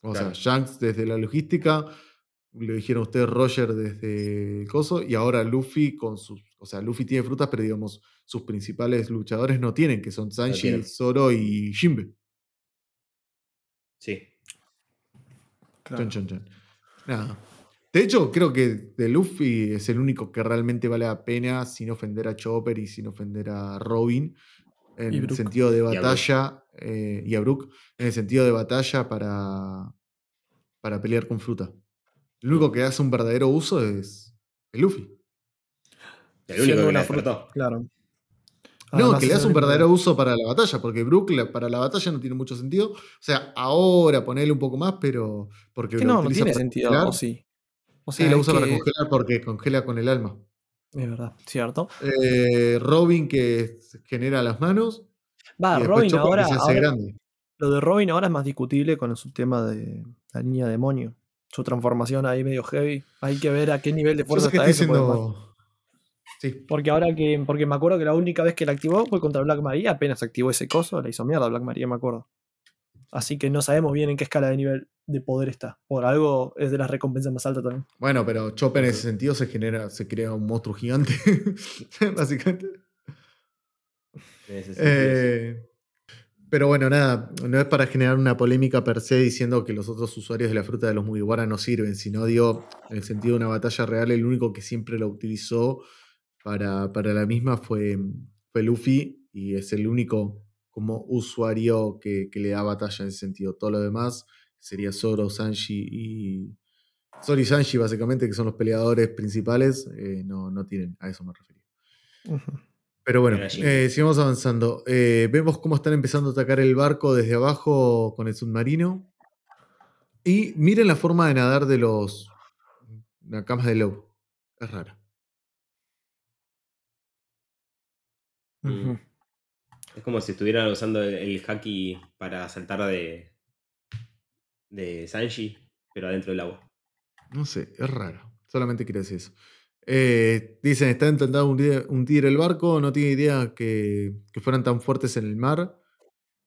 [SPEAKER 1] O sea, Shanks desde la logística, lo dijeron ustedes Roger desde el coso, y ahora Luffy con sus. O sea, Luffy tiene frutas, pero digamos, sus principales luchadores no tienen, que son Sanji, Zoro y Jinbe.
[SPEAKER 2] Sí.
[SPEAKER 1] Chon, chon, chon. Nada. De hecho, creo que de Luffy es el único que realmente vale la pena sin ofender a Chopper y sin ofender a Robin. En el sentido de batalla. Eh, y a, Brook. En el sentido de batalla para, para pelear con fruta. El único que hace un verdadero uso es el Luffy.
[SPEAKER 2] El único que la fruta.
[SPEAKER 3] Claro.
[SPEAKER 1] no, que le hace un verdadero uso para la batalla, porque Brook para la batalla no tiene mucho sentido. O sea, ahora ponerle un poco más, pero. Porque
[SPEAKER 3] no, no tiene sentido, sí.
[SPEAKER 1] O sea, sí, la usa para congelar porque congela con el alma.
[SPEAKER 3] Es verdad, cierto.
[SPEAKER 1] Eh, Robin que genera las manos.
[SPEAKER 3] Va, Robin ahora, Lo de Robin ahora es más discutible con el tema de la niña demonio. Su transformación ahí medio heavy. Hay que ver a qué nivel de fuerza está eso. Sí. Porque ahora que. Porque me acuerdo que la única vez que la activó fue contra Black Maria. Apenas activó ese coso, la hizo mierda Black Maria, me acuerdo. Así que no sabemos bien en qué escala de nivel de poder está. Por algo es de las recompensas más altas también.
[SPEAKER 1] Bueno, pero Chopper en ese sentido se genera, se crea un monstruo gigante. <laughs> Básicamente. Eh, pero bueno, nada, no es para generar una polémica per se diciendo que los otros usuarios de la fruta de los Mugiwara no sirven, sino digo, en el sentido de una batalla real, el único que siempre la utilizó para, la misma fue, fue Luffy y es el único como usuario que, le da batalla en ese sentido. Todo lo demás sería Zoro, Sanji y. Zoro y Sanji, básicamente, que son los peleadores principales, eh, no, no, tienen, a eso me refería. Pero bueno, eh, sigamos avanzando. Eh, vemos cómo están empezando a atacar el barco desde abajo con el submarino. Y miren la forma de nadar de los camas de lobo. Es rara.
[SPEAKER 2] Es como si estuvieran usando el, haki para saltar de, de Sanji, pero adentro del agua.
[SPEAKER 1] No sé, es raro. Solamente quiere decir eso. Eh, dicen, está intentando hundir, el barco, no tiene idea que, fueran tan fuertes en el mar.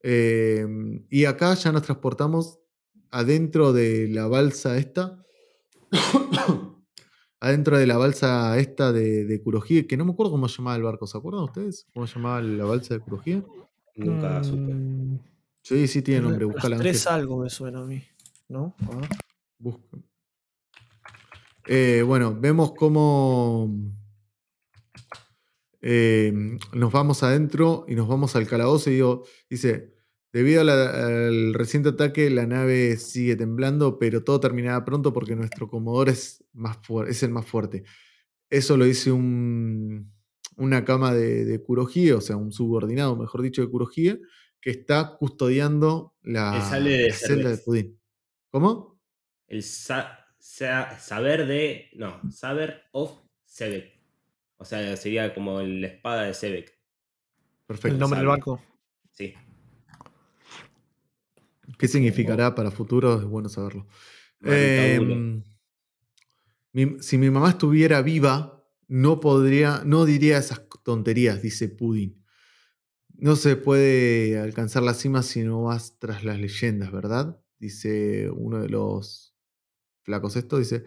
[SPEAKER 1] Eh, y acá ya nos transportamos adentro de la balsa esta. <coughs> adentro de la balsa esta de, de que no me acuerdo cómo se llamaba el barco, ¿se acuerdan ustedes? ¿Cómo se llamaba la balsa de Kurohige?
[SPEAKER 2] Nunca supe.
[SPEAKER 1] Mm, sí, sí tiene nombre,
[SPEAKER 3] busca Tres algo me suena a mí, ¿no?
[SPEAKER 1] Busca. Eh, bueno, vemos cómo eh, nos vamos adentro y nos vamos al calabozo y digo, dice, Debido al reciente ataque, la nave sigue temblando, pero todo terminará pronto porque nuestro comodoro es, más es el más fuerte. Eso lo dice un, una cama de, de o sea, un subordinado, mejor dicho, de Kurohige, que está custodiando la, celda de Pudín. ¿Cómo?
[SPEAKER 2] El saber de. No, saber of Sebek. O sea, sería como la espada de Sebek.
[SPEAKER 3] Perfecto. El nombre del barco.
[SPEAKER 2] Sí.
[SPEAKER 1] ¿Qué significará para futuro? Es bueno saberlo. Em, si mi mamá estuviera viva, no podría, no diría esas tonterías, dice Pudding. No se puede alcanzar la cima si no vas tras las leyendas, ¿verdad? Dice uno de los flacos esto, dice,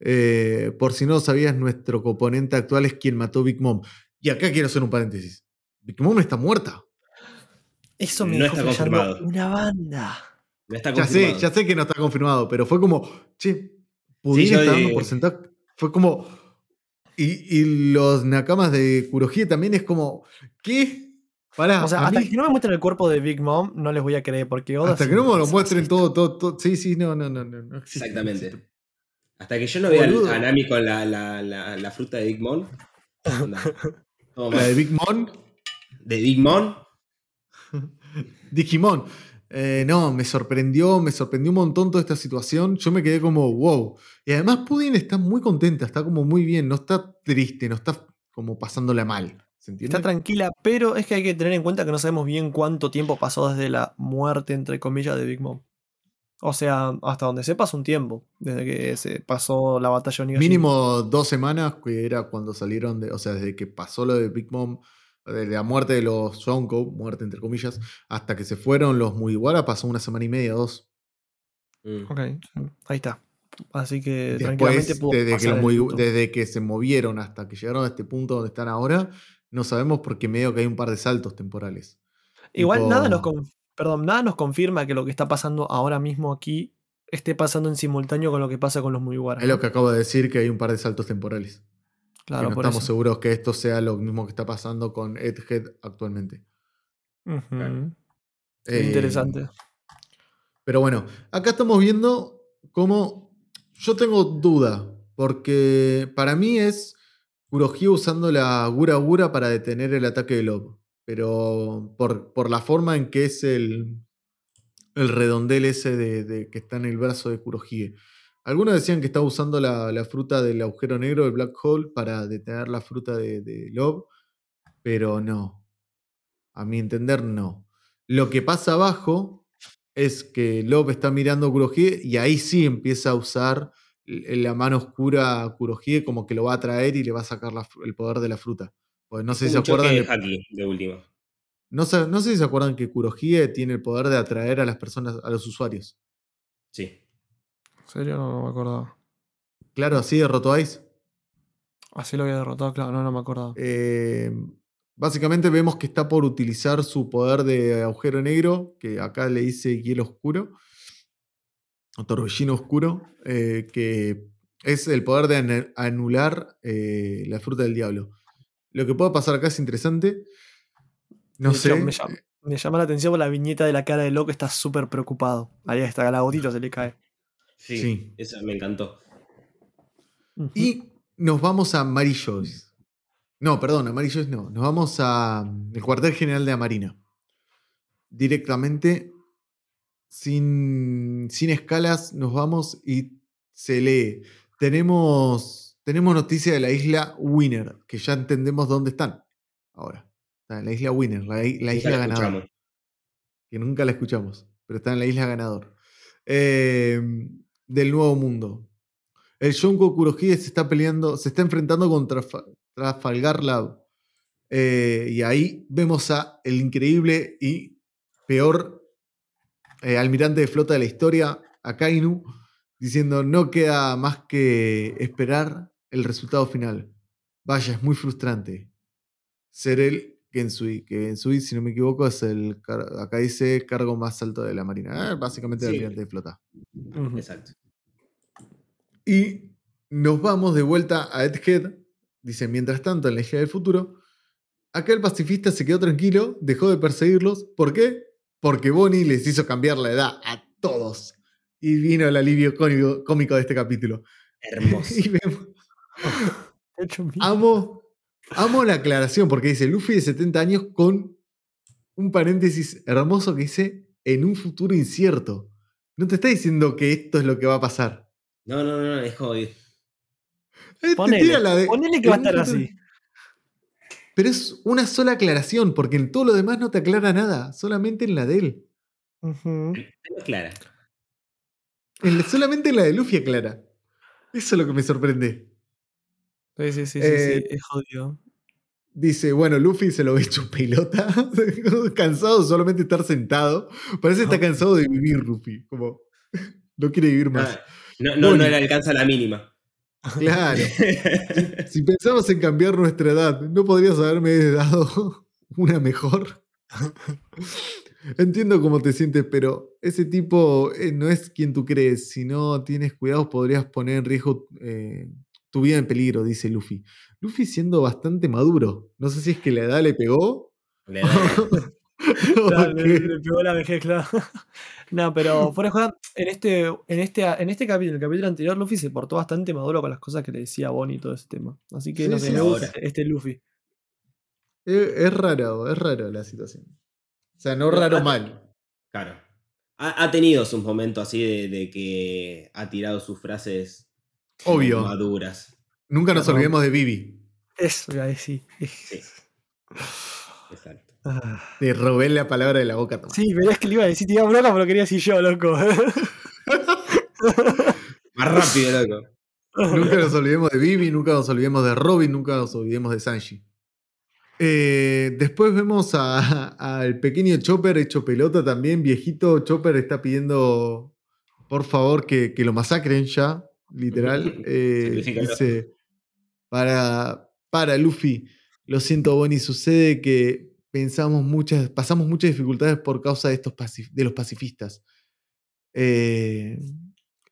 [SPEAKER 1] eh, por si no lo sabías, nuestro componente actual es quien mató Big Mom. Y acá quiero hacer un paréntesis. Big Mom está muerta.
[SPEAKER 3] Eso me no está confirmado. Una banda.
[SPEAKER 1] ya sé, ya sé que no está confirmado, pero fue como, che, Pudín está dando porcentaje. Fue como. Y, los Nakamas de Kurohige también es como, ¿qué?
[SPEAKER 3] Pará, o sea, hasta que no me muestren el cuerpo de Big Mom, no les voy a creer, porque
[SPEAKER 1] Hasta que no me lo muestren todo, todo, todo. Sí, sí, no, no, no. no,
[SPEAKER 2] Exactamente. Hasta que yo no vea a Nami con la, la, la, fruta de Big Mom. <laughs>
[SPEAKER 1] ¿La de Big Mom?
[SPEAKER 2] De Big Mom <laughs>
[SPEAKER 1] Digimon. Eh, no, me sorprendió, me sorprendió un montón toda esta situación. Yo me quedé como, wow. Y además Pudding está muy contenta, está como muy bien, no está triste, no está como pasándola mal.
[SPEAKER 3] Está tranquila, pero es que hay que tener en cuenta que no sabemos bien cuánto tiempo pasó desde la muerte, entre comillas, de Big Mom. O sea, hasta donde se pasó un tiempo, desde que se pasó la batalla
[SPEAKER 1] Mínimo dos semanas, que era cuando salieron de. O sea, desde que pasó lo de Big Mom de la muerte de los Zonko, muerte entre comillas, hasta que se fueron los Mugiwara pasó una semana y media, dos.
[SPEAKER 3] Mm. Ok, ahí está. Así que
[SPEAKER 1] Después,
[SPEAKER 3] tranquilamente pudo
[SPEAKER 1] desde que,
[SPEAKER 3] pasar el
[SPEAKER 1] desde que se movieron hasta que llegaron a este punto donde están ahora, no sabemos porque medio que hay un par de saltos temporales.
[SPEAKER 3] Igual
[SPEAKER 1] tipo-
[SPEAKER 3] nada nos, perdón, nada nos confirma que lo que está pasando ahora mismo aquí esté pasando en simultáneo con lo que pasa con los Mugiwara.
[SPEAKER 1] Es lo que acabo de decir, que hay un par de saltos temporales.
[SPEAKER 3] Claro,
[SPEAKER 1] que no
[SPEAKER 3] por
[SPEAKER 1] estamos
[SPEAKER 3] eso.
[SPEAKER 1] seguros que esto sea lo mismo que está pasando con Edhead actualmente.
[SPEAKER 2] Claro.
[SPEAKER 1] Eh,
[SPEAKER 3] Interesante.
[SPEAKER 1] Pero bueno, acá estamos viendo cómo. Yo tengo duda, porque para mí es Kurohige usando la Gura Gura para detener el ataque de Lob. Pero por, por la forma en que es el, el redondel ese de, que está en el brazo de Kurohige. Algunos decían que estaba usando la, fruta del agujero negro, del black hole, para detener la fruta de, de Lob, pero no. A mi entender, no. Lo que pasa abajo es que Lob está mirando a Kurohige y ahí sí empieza a usar la mano oscura a Kurohige como que lo va a traer y le va a sacar la el poder de la fruta. Pues no sé si se acuerdan.
[SPEAKER 2] de
[SPEAKER 1] de-
[SPEAKER 2] haki de última.
[SPEAKER 1] no, sé, no sé si se acuerdan que Kurohige tiene el poder de atraer a las personas, a los usuarios.
[SPEAKER 2] Sí.
[SPEAKER 3] ¿En serio? No, no me acordaba.
[SPEAKER 1] Claro, así derrotó a Ice.
[SPEAKER 3] Así lo había derrotado, claro, no, no me acordaba.
[SPEAKER 1] Eh, básicamente vemos que está por utilizar su poder de agujero negro, que acá le dice hielo oscuro, torbellino oscuro, eh, que es el poder de anular eh, la fruta del diablo. Lo que puede pasar acá es interesante. No sé.
[SPEAKER 3] Me llama, me llama la atención por la viñeta de la cara de loco, está súper preocupado. Ahí está, la gotita se le cae.
[SPEAKER 2] Sí.
[SPEAKER 1] Sí.
[SPEAKER 2] Eso me encantó.
[SPEAKER 1] Y nos vamos a Joyce. No, perdón, a Mary Joyce no. Nos vamos a mm, el cuartel general de Amarina. Directamente, sin, sin escalas, nos vamos y se lee. Tenemos, tenemos noticia de la isla Winner, que ya entendemos dónde están ahora. Está en la isla Winner, la, isla
[SPEAKER 2] la escuchamos.
[SPEAKER 1] que nunca la escuchamos, pero está en la isla ganador. Eh, del Nuevo Mundo. El Shunko Kurohige se está peleando, se está enfrentando contra Fa- Trafalgar Lab. Eh, y ahí vemos a el increíble y peor eh, almirante de flota de la historia, a Kainu, diciendo no queda más que esperar el resultado final. Vaya, es muy frustrante. Ser el Gensui, que Gensui, si no me equivoco, es el, acá dice, cargo más alto de la Marina. Eh, básicamente el
[SPEAKER 2] Sí.
[SPEAKER 1] almirante de flota.
[SPEAKER 2] Exacto.
[SPEAKER 1] Y nos vamos de vuelta a Edgehead. Dice, mientras tanto, en la isla del futuro, acá el pacifista se quedó tranquilo, dejó de perseguirlos. ¿Por qué? Porque Bonnie les hizo cambiar la edad a todos. Y vino el alivio cómico, cómico de este capítulo.
[SPEAKER 2] Hermoso. <laughs>
[SPEAKER 1] Y vemos- <laughs>
[SPEAKER 3] Hecho mierda.
[SPEAKER 1] amo, amo la aclaración, porque dice Luffy de 70 años con un paréntesis hermoso que dice en un futuro incierto. No te está diciendo que esto es lo que va a pasar.
[SPEAKER 2] No, no, no, es como.
[SPEAKER 1] Te
[SPEAKER 3] Ponele,
[SPEAKER 1] tira la de-
[SPEAKER 3] ponele que va a estar
[SPEAKER 1] futuro-
[SPEAKER 3] así.
[SPEAKER 1] Pero es una sola aclaración, porque en todo lo demás no te aclara nada, solamente en la de él.
[SPEAKER 2] Clara.
[SPEAKER 1] En la- solamente en la de Luffy aclara. Eso es lo que me sorprende.
[SPEAKER 3] Sí, sí, sí, sí,
[SPEAKER 1] Eh,
[SPEAKER 3] sí, es jodido.
[SPEAKER 1] Dice, bueno, Luffy se lo ve hecho pelota, <laughs> cansado de solamente estar sentado. Parece que está cansado de vivir, Luffy. Como, <laughs> no quiere vivir más.
[SPEAKER 2] Ah, No, no, le alcanza la mínima.
[SPEAKER 1] Claro. <laughs> Si pensamos en cambiar nuestra edad, ¿no podrías haberme dado una mejor? Entiendo cómo te sientes, pero ese tipo eh, no es quien tú crees. Si no tienes cuidados, podrías poner en riesgo eh, tu vida en peligro, dice Luffy. Luffy siendo bastante maduro. No sé si es que la edad le pegó.
[SPEAKER 2] Le da- <laughs> <laughs>
[SPEAKER 3] le, pegó la vejez, claro. <laughs> no, pero fuera de joda, en este, en este, en este capítulo, el capítulo anterior, Luffy se portó bastante maduro con las cosas que le decía Bonnie y todo ese tema. Así que
[SPEAKER 1] Sí,
[SPEAKER 3] no sé,
[SPEAKER 1] sí,
[SPEAKER 3] me
[SPEAKER 1] sí.
[SPEAKER 3] gusta este, este Luffy.
[SPEAKER 1] Es, es raro, es raro la situación. O sea, no raro mal.
[SPEAKER 2] Claro. Ha, ha tenido sus momentos así de, de que ha tirado sus frases
[SPEAKER 1] Obvio.
[SPEAKER 2] maduras.
[SPEAKER 1] Nunca nos olvidemos de Vivi.
[SPEAKER 3] Eso decir.
[SPEAKER 2] Sí. <laughs> Exacto.
[SPEAKER 1] Te robé la palabra de la boca. Tomás.
[SPEAKER 3] Sí, pero es que le iba a decir, te iba a pero lo quería decir yo, loco. <laughs>
[SPEAKER 2] Más rápido, loco.
[SPEAKER 1] Nunca nos olvidemos de Vivi, nunca nos olvidemos de Robin, nunca nos olvidemos de Sanji. Eh, después vemos a- al pequeño Chopper hecho pelota también. Viejito Chopper está pidiendo, por favor, que, que lo masacren ya. literal. <laughs> Eh, dice, para, para Luffy, lo siento, Bonnie, sucede que pensamos muchas, pasamos muchas dificultades por causa de, estos de los pacifistas. Eh,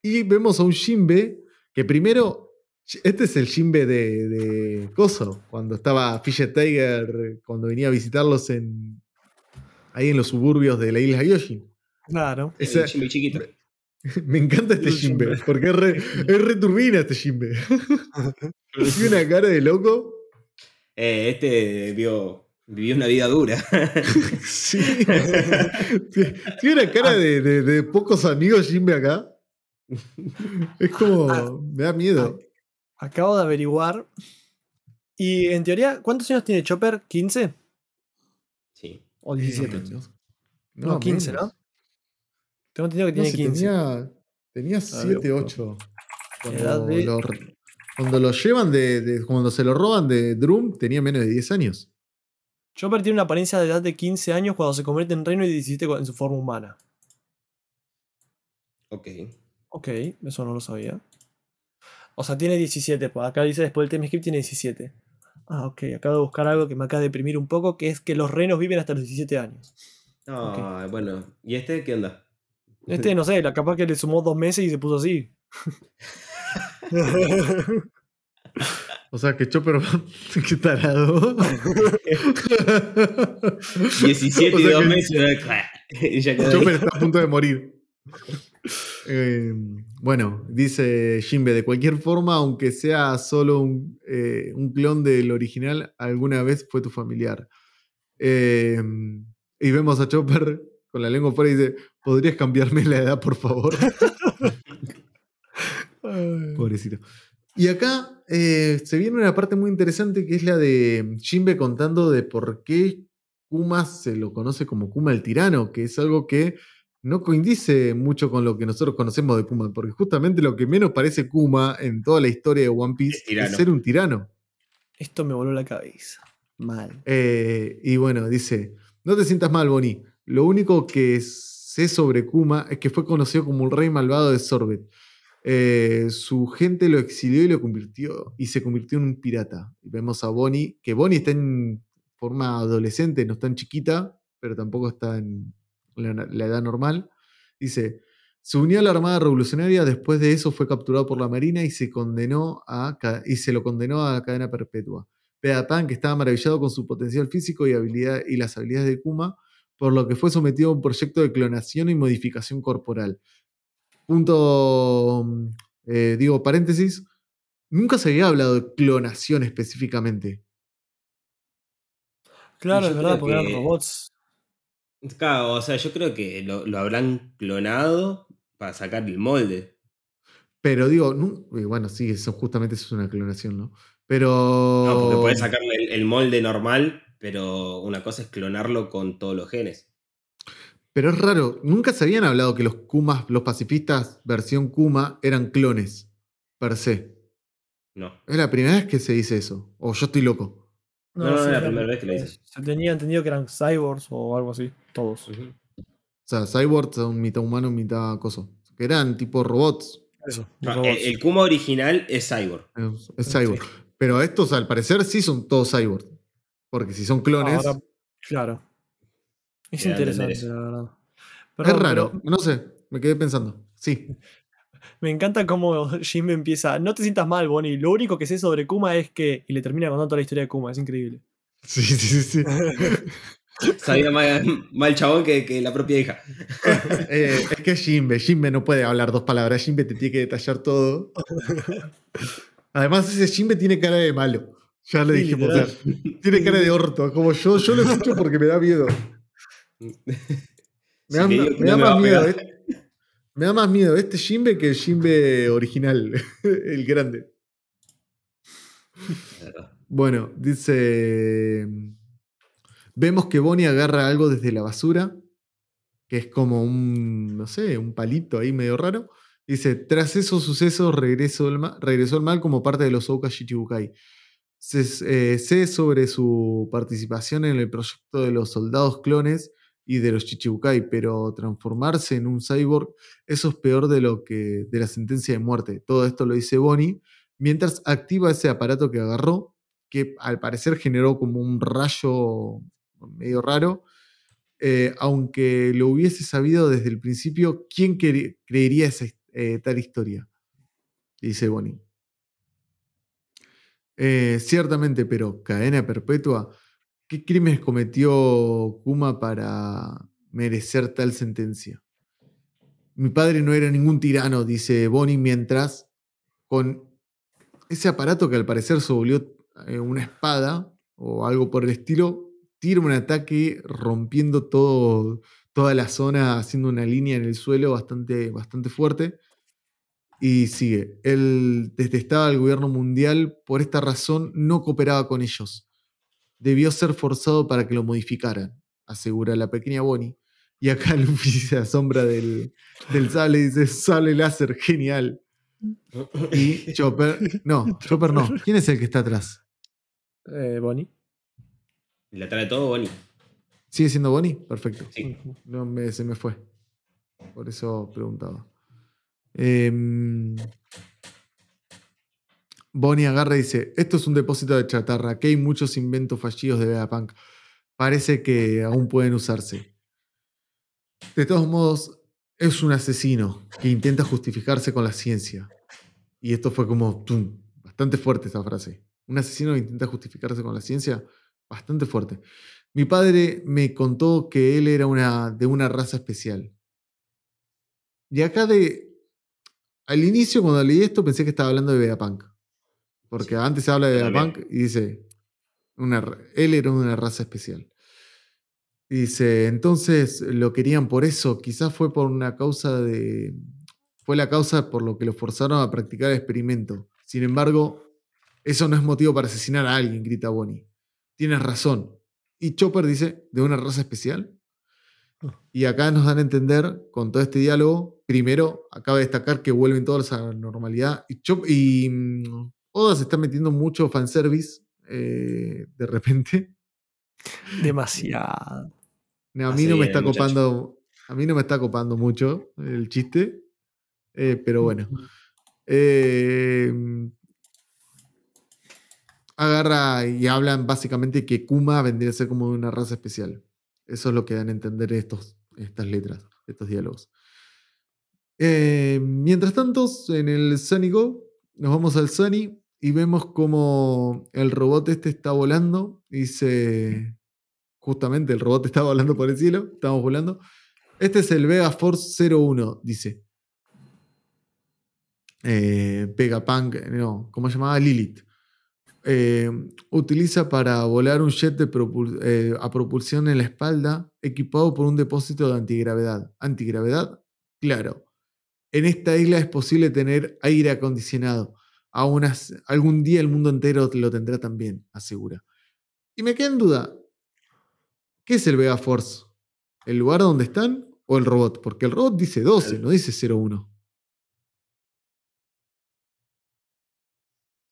[SPEAKER 1] y vemos a un Jinbe que primero este es el Jinbe de, de Coso, cuando estaba Fisher Tiger, cuando venía a visitarlos en, ahí en los suburbios de la isla Yoshin.
[SPEAKER 3] Claro.
[SPEAKER 2] Ese, el chiquito. <laughs>
[SPEAKER 1] Me, encanta este Jinbe, porque es re, es turbina este Jinbe. Tiene <laughs> <laughs> una cara de loco.
[SPEAKER 2] Eh, este vio, vivió una vida dura. <laughs> <laughs>
[SPEAKER 1] sí. Tiene una cara de, de, de pocos amigos Jinbe acá. Es como. Ah. me da miedo.
[SPEAKER 3] Acabo de averiguar. Y en teoría, ¿cuántos años tiene Chopper? ¿15?
[SPEAKER 2] Sí.
[SPEAKER 3] ¿O 17? No, 15, ¿no? Tengo entendido que tiene 15.
[SPEAKER 1] Tenía, tenía 7, 8. Cuando, lo, cuando lo llevan de, Cuando se lo roban de Drum, tenía menos de 10 años.
[SPEAKER 3] Chopper tiene una apariencia de edad de 15 años cuando se convierte en reino y 17 en su forma humana.
[SPEAKER 2] Ok.
[SPEAKER 3] Ok, eso no lo sabía. O sea, tiene 17. Pues acá dice después del script tiene 17. Ah, ok. Acabo de buscar algo que me acaba de deprimir un poco, que es que los renos viven hasta los 17 años.
[SPEAKER 2] Ah, bueno. ¿Y este qué onda?
[SPEAKER 3] Este, no sé, la capaz que le sumó dos meses y se puso así. <laughs> <laughs>
[SPEAKER 1] o sea, que Chopper, <laughs> qué tarado.
[SPEAKER 2] 17 y dos meses. <laughs>
[SPEAKER 1] Chopper está a punto de morir. Eh, bueno, dice Jimbe, de cualquier forma, aunque sea solo un, eh, clon del original, alguna vez fue tu familiar. Eh, y vemos a Chopper con la lengua fuera y dice, ¿podrías cambiarme la edad, por favor? <laughs> Pobrecito. Y acá se viene una parte muy interesante que es la de Jimbe contando de por qué Kuma se lo conoce como Kuma el tirano, que es algo que no coincide mucho con lo que nosotros conocemos de Kuma, porque justamente lo que menos parece Kuma en toda la historia de One Piece es, ser un tirano.
[SPEAKER 3] Esto me voló la cabeza. Mal.
[SPEAKER 1] Eh, y bueno, dice, no te sientas mal, Bonnie. Lo único que sé sobre Kuma es que fue conocido como un rey malvado de Sorbet. Eh, su gente lo exilió y lo convirtió y se convirtió en un pirata. Y vemos a Bonnie, que Bonnie está en forma adolescente, no está en chiquita, pero tampoco está en, la, edad normal. Dice, se unió a la Armada Revolucionaria, después de eso fue capturado por la Marina y se, condenó a, y se lo condenó a la cadena perpetua. Pan, que estaba maravillado con su potencial físico y, habilidad, y las habilidades de Kuma, por lo que fue sometido a un proyecto de clonación y modificación corporal. Punto, eh, digo, paréntesis, nunca se había hablado de clonación específicamente.
[SPEAKER 3] Claro, es verdad, porque eran robots.
[SPEAKER 2] Claro, o sea, yo creo que lo, habrán clonado para sacar el molde.
[SPEAKER 1] Pero digo, bueno, sí, eso justamente es una clonación, ¿no? Pero.
[SPEAKER 2] No, porque puedes sacarle el, molde normal, pero una cosa es clonarlo con todos los genes.
[SPEAKER 1] Pero es raro, nunca se habían hablado que los Kumas, los pacifistas versión Kuma, eran clones, per se.
[SPEAKER 2] No.
[SPEAKER 1] Es la primera vez que se dice eso. O yo estoy loco.
[SPEAKER 2] No, no, es la primera vez que lo dices.
[SPEAKER 3] Se tenía entendido que eran cyborgs o algo así, todos. O
[SPEAKER 1] sea, cyborgs son mitad humano, mitad coso. Que eran tipo robots.
[SPEAKER 3] Eso.
[SPEAKER 2] el, Kuma original es cyborg.
[SPEAKER 1] Es, cyborg. Pero estos al parecer sí son todos cyborg. Porque si son clones.
[SPEAKER 3] claro. Es interesante, la verdad.
[SPEAKER 1] es raro, no sé, me quedé pensando. Sí. <laughs>
[SPEAKER 3] Me encanta cómo Jim empieza. No te sientas mal, Bonnie. Lo único que sé sobre Kuma es que. Y le termina contando toda la historia de Kuma. Es increíble.
[SPEAKER 1] Sí, sí, sí. <laughs>
[SPEAKER 2] Sabía más, chabón que, la propia hija. <laughs>
[SPEAKER 1] Eh, es que Jimbe, Jimbe no puede hablar dos palabras. Jimbe te tiene que detallar todo. Además, ese Jimbe tiene cara de malo. Ya le dije, tiene cara de orto. Como yo, yo lo escucho porque me da miedo. <laughs> Me da, me da más miedo. Me da más miedo este Jimbe que el Jimbe original, <laughs> el grande. Bueno, dice. Vemos que Bonnie agarra algo desde la basura, que es como un, no sé, un palito ahí medio raro. Dice, tras esos sucesos regresó el mal, regresó el mal como parte de los Ouka Shichibukai. Eh, sé sobre su participación en el proyecto de los soldados clones y de los Chichibukai, pero transformarse en un cyborg, eso es peor de lo que de la sentencia de muerte. Todo esto lo dice Bonnie, mientras activa ese aparato que agarró, que al parecer generó como un rayo medio raro. Eh, aunque lo hubiese sabido desde el principio, ¿quién creería esa eh, tal historia? Dice Bonnie. Eh, ciertamente, pero cadena perpetua. ¿Qué crímenes cometió Kuma para merecer tal sentencia? Mi padre no era ningún tirano, dice Bonnie, mientras con ese aparato que al parecer se volvió eh, una espada o algo por el estilo, tira un ataque rompiendo todo, toda la zona, haciendo una línea en el suelo bastante, bastante fuerte. Y sigue, él detestaba al gobierno mundial, por esta razón no cooperaba con ellos. Debió ser forzado para que lo modificaran, asegura la pequeña Bonnie. Y acá <laughs> Luffy se asombra del, del sable y dice, sale láser, genial. Y Chopper, no, <laughs> Chopper no. ¿Quién es el que está atrás?
[SPEAKER 3] Eh, Bonnie.
[SPEAKER 2] ¿Y la trae todo Bonnie?
[SPEAKER 1] ¿Sigue siendo Bonnie? Perfecto. No, me, se me fue. Por eso preguntaba. Em, Bonnie agarra y dice: Esto es un depósito de chatarra. Aquí hay muchos inventos fallidos de Vegapunk. Parece que aún pueden usarse. De todos modos, es un asesino que intenta justificarse con la ciencia. Y esto fue como bastante fuerte esta frase. Un asesino que intenta justificarse con la ciencia, bastante fuerte. Mi padre me contó que él era una, de una raza especial. Y acá de, al inicio, cuando leí esto, pensé que estaba hablando de Vegapunk. Porque antes se habla de Vegapunk y dice, una, él era una raza especial. dice, entonces lo querían por eso, quizás fue por una causa de... Fue la causa por lo que lo forzaron a practicar el experimento. Sin embargo, eso no es motivo para asesinar a alguien, grita Bonnie. Tienes razón. Y Chopper dice, ¿de una raza especial? Y acá nos dan a entender, con todo este diálogo, primero, acaba de destacar que vuelven todos a la normalidad. Y, y mm, Oda se está metiendo mucho fanservice eh, de repente. <laughs>
[SPEAKER 3] Demasiado.
[SPEAKER 1] a mí no me está copando. A mí no me está copando mucho el chiste. Eh, pero bueno. Eh, agarra y hablan básicamente que Kuma vendría a ser como una raza especial. Eso es lo que dan a entender estos, estas letras, estos diálogos. Eh, mientras tanto, en el Sunny Go, nos vamos al Sunny y vemos como el robot este está volando. Dice, justamente el robot <laughs> está volando por el cielo, estamos volando. Este es el Vega Force 01, dice. Eh, Vegapunk, no, ¿cómo se llamaba? Lilith. Eh, utiliza para volar un jet eh, a propulsión en la espalda equipado por un depósito de antigravedad. ¿Antigravedad? Claro. En esta isla es posible tener aire acondicionado. Algún día el mundo entero lo tendrá también, asegura. Y me queda en duda, ¿qué es el Vega Force? ¿El lugar donde están o el robot? Porque el robot dice 12, no dice 01.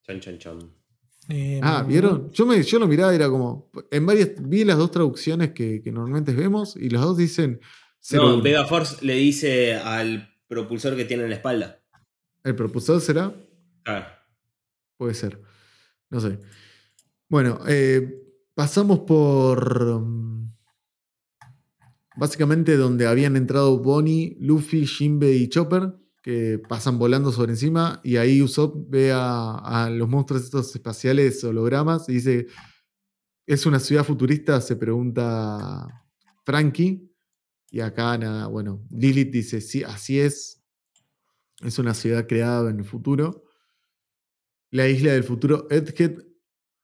[SPEAKER 2] Chan, chan, chan.
[SPEAKER 1] Eh, ah, ¿vieron? Yo, me, yo lo miraba y era como. En varias. Vi las dos traducciones que, normalmente vemos y las dos dicen.
[SPEAKER 2] No, Vega Force le dice al propulsor que tiene en la espalda.
[SPEAKER 1] ¿El propulsor será?
[SPEAKER 2] Claro.
[SPEAKER 1] Puede ser. No sé. Bueno, eh, pasamos por. Mm, básicamente donde habían entrado Bonnie, Luffy, Jinbe y Chopper que pasan volando sobre encima y ahí Usopp ve a, los monstruos espaciales hologramas y dice, ¿es una ciudad futurista? Se pregunta Frankie. Y acá, nada, bueno, Lilith dice, sí, así es. Es una ciudad creada en el futuro. La isla del futuro Edgehead.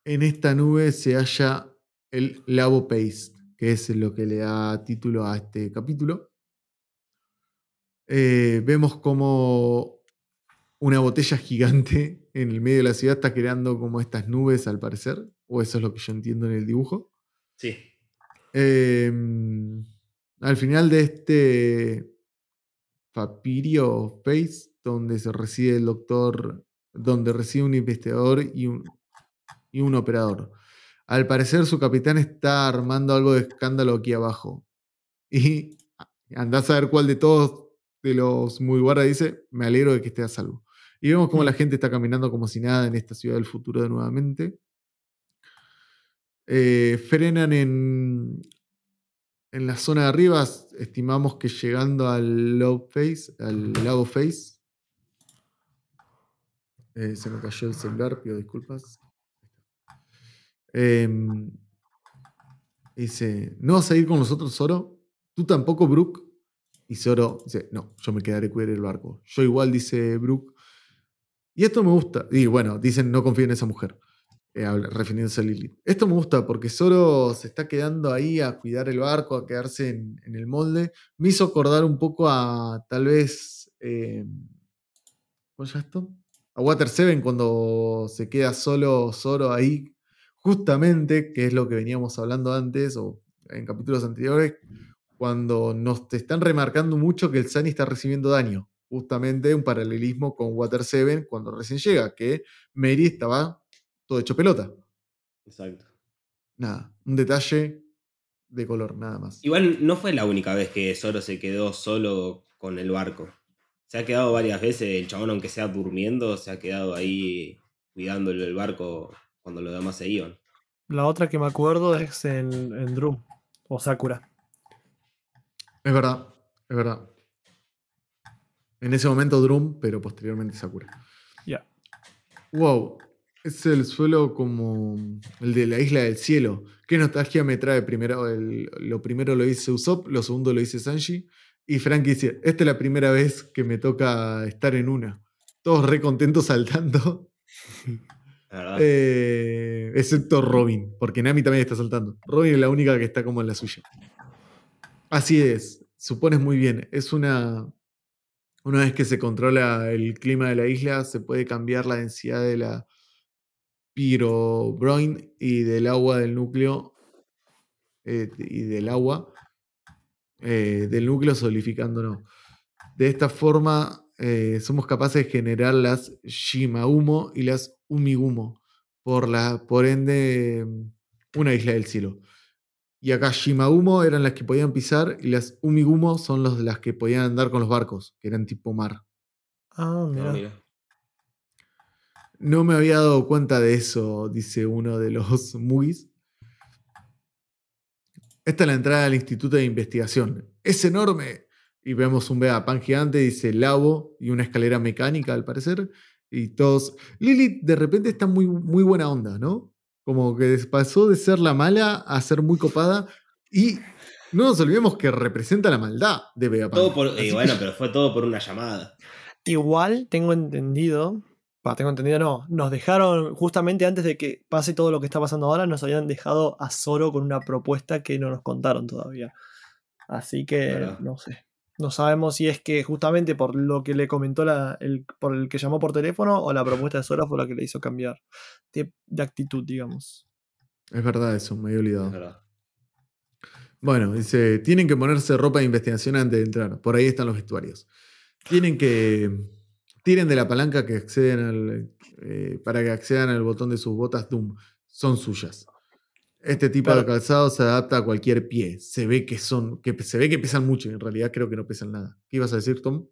[SPEAKER 1] En esta nube se halla el Lavo Paste, que es lo que le da título a este capítulo. Eh, vemos como una botella gigante <laughs> en el medio de la ciudad está creando como estas nubes al parecer, o eso es lo que yo entiendo en el dibujo.
[SPEAKER 2] Sí.
[SPEAKER 1] Em, al final de este Papirio Face, donde se reside el doctor, donde reside un investigador y un, y un operador. Al parecer su capitán está armando algo de escándalo aquí abajo. <laughs> Y andás a ver cuál de todos de los muy guarda dice, me alegro de que esté a salvo. Y vemos cómo la gente está caminando como si nada en esta ciudad del futuro de nuevamente. Eh, frenan en, en la zona de arriba, estimamos que llegando al Love Face, al lago Face. Eh, se me cayó el celular, pido disculpas. Em, dice, ¿no vas a ir con nosotros, Zoro? ¿Tú tampoco, Brooke? Y Zoro dice, no, yo me quedaré cuidar el barco. Yo igual, dice Brooke. Y esto me gusta. Y bueno, dicen, no confío en esa mujer. Eh, refiriéndose a Lilith. Esto me gusta porque Zoro se está quedando ahí a cuidar el barco, a quedarse en, el molde. Me hizo acordar un poco a tal vez. Eh, ¿Cómo es esto? A Water Seven cuando se queda solo Zoro ahí, justamente, que es lo que veníamos hablando antes o en capítulos anteriores, cuando nos te están remarcando mucho que el Sunny está recibiendo daño. Justamente un paralelismo con Water Seven cuando recién llega, que Mary estaba todo hecho pelota.
[SPEAKER 2] Exacto.
[SPEAKER 1] Nada, un detalle de color, nada más.
[SPEAKER 2] Igual no fue la única vez que Zoro se quedó solo con el barco. Se ha quedado varias veces, el chabón aunque sea durmiendo, se ha quedado ahí cuidando el barco cuando los demás se iban.
[SPEAKER 3] La otra que me acuerdo es en, en Drum o Sakura.
[SPEAKER 1] Es verdad, es verdad. En ese momento Drum, pero posteriormente Sakura.
[SPEAKER 3] Ya.
[SPEAKER 1] Wow, es el suelo como el de la isla del cielo. ¿Qué nostalgia me trae? Primero, lo primero lo dice Usopp, lo segundo lo dice Sanji. Y Frankie dice, esta es la primera vez que me toca estar en una. Todos re contentos <laughs> saltando. Eh, excepto Robin, porque Nami también está saltando. Robin es la única que está como en la suya. Así es, supones muy bien. Es una... Una vez que se controla el clima de la isla, se puede cambiar la densidad de la, Broin y del agua del núcleo eh, y del agua eh, del núcleo solidificándonos. De esta forma eh, somos capaces de generar las Shimaumo y las Umigumo, por, la, por ende una isla del cielo. Y acá Shimaumo eran las que podían pisar y las Umigumo son los, las que podían andar con los barcos, que eran tipo mar.
[SPEAKER 3] Ah, mira. Ah,
[SPEAKER 1] no me había dado cuenta de eso, dice uno de los <laughs> Mugis. Esta es la entrada al Instituto de Investigación. Es enorme. Y vemos un Vegapunk gigante, dice Labo, y una escalera mecánica al parecer. Y todos. Lilith de repente está muy, muy buena onda, ¿no? Como que pasó de ser la mala a ser muy copada. Y no nos olvidemos que representa la maldad de Vegapunk.
[SPEAKER 2] Todo por, eh, bueno, pero fue todo por una llamada.
[SPEAKER 3] Igual tengo entendido tengo entendido, no. Nos dejaron, justamente antes de que pase todo lo que está pasando ahora, nos habían dejado a Zoro con una propuesta que no nos contaron todavía. Así que no sé. No sabemos si es que justamente por lo que le comentó la, el, por el que llamó por teléfono o la propuesta de Zoro fue la que le hizo cambiar de, actitud, digamos.
[SPEAKER 1] Es verdad eso, me había olvidado. Bueno, dice, tienen que ponerse ropa de investigación antes de entrar. Por ahí están los vestuarios. Tienen que Tiren de la palanca que acceden al, eh, para que accedan al botón de sus botas Doom. Son suyas. Este tipo de calzado se adapta a cualquier pie. Se ve que son, que se ve que pesan mucho. En realidad creo que no pesan nada. ¿Qué ibas a decir, Tom?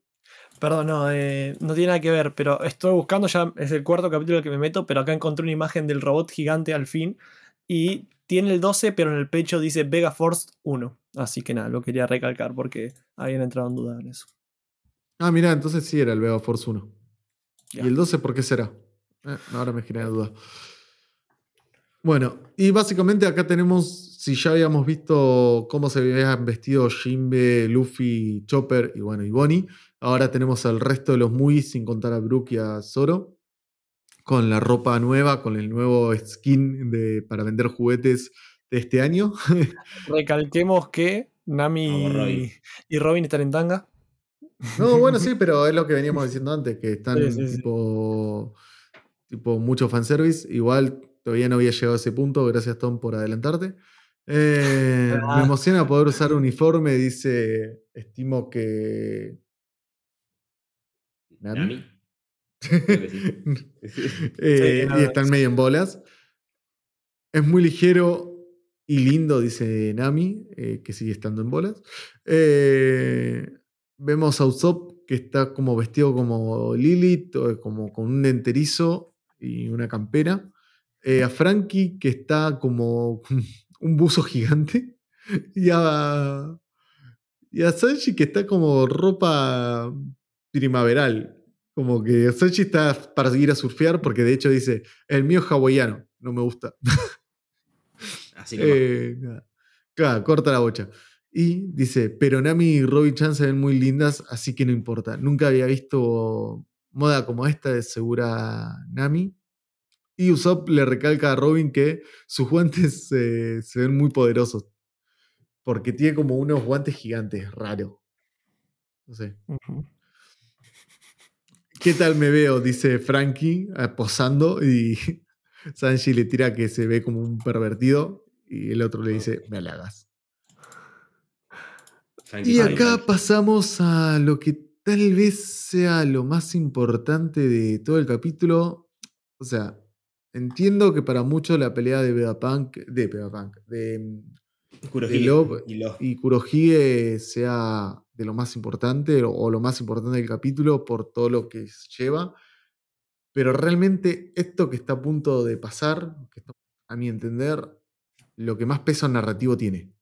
[SPEAKER 3] Perdón, no, eh, no tiene nada que ver, pero estoy buscando ya, es el cuarto capítulo que me meto, pero acá encontré una imagen del robot gigante al fin y tiene el 12, pero en el pecho dice Vega Force 1. Así que nada, lo quería recalcar porque habían entrado en duda en eso.
[SPEAKER 1] Ah, mira, entonces sí era el Vega Force 1. ¿Y el 12 por qué será? Eh, ahora me genera duda. Bueno, y básicamente acá tenemos, si ya habíamos visto cómo se habían vestido Jimbe, Luffy, Chopper y bueno, y Bonnie, ahora tenemos al resto de los muy sin contar a Brook y a Zoro, con la ropa nueva, con el nuevo skin de, para vender juguetes de este año. <laughs>
[SPEAKER 3] Recalquemos que Nami y Robin están en tanga.
[SPEAKER 1] No, bueno, sí, pero es lo que veníamos diciendo antes, que están tipo, tipo mucho fanservice. Igual todavía no había llegado a ese punto, gracias Tom por adelantarte. Eh, me ah. emociona poder usar uniforme, dice, estimo que... ¿Nami? <laughs> Eh, y están medio en bolas. Es muy ligero Y lindo, dice Nami, eh, que sigue estando en bolas. Eh, vemos a Usopp que está como vestido como Lilith, como con un enterizo y una campera. Eh, a Frankie que está como <laughs> un buzo gigante. Y a, y a Sanji que está como ropa primaveral. Como que Sanji está para seguir a surfear porque de hecho dice, el mío es hawaiano, no me gusta.
[SPEAKER 2] Así que... <laughs>
[SPEAKER 1] Eh, claro, corta la bocha. Y dice, pero Nami y Robin Chan se ven muy lindas, así que no importa. Nunca había visto moda como esta de segura Nami. Y Usopp le recalca a Robin que sus <laughs> guantes se ven muy poderosos. Porque tiene como unos guantes gigantes, raro. No sé. ¿Qué tal me veo? Dice Frankie eh, posando y <laughs> Sanji le tira que se ve como un pervertido y el otro le dice, me halagas. Y acá pasamos a lo que tal vez sea lo más importante de todo el capítulo. O sea, entiendo que para muchos la pelea de Vegapunk, de Vegapunk, de, Kurohige, y, Kurohige sea de lo más importante o, lo más importante del capítulo por todo lo que lleva. Pero realmente esto que está a punto de pasar, a mi entender, lo que más peso narrativo tiene.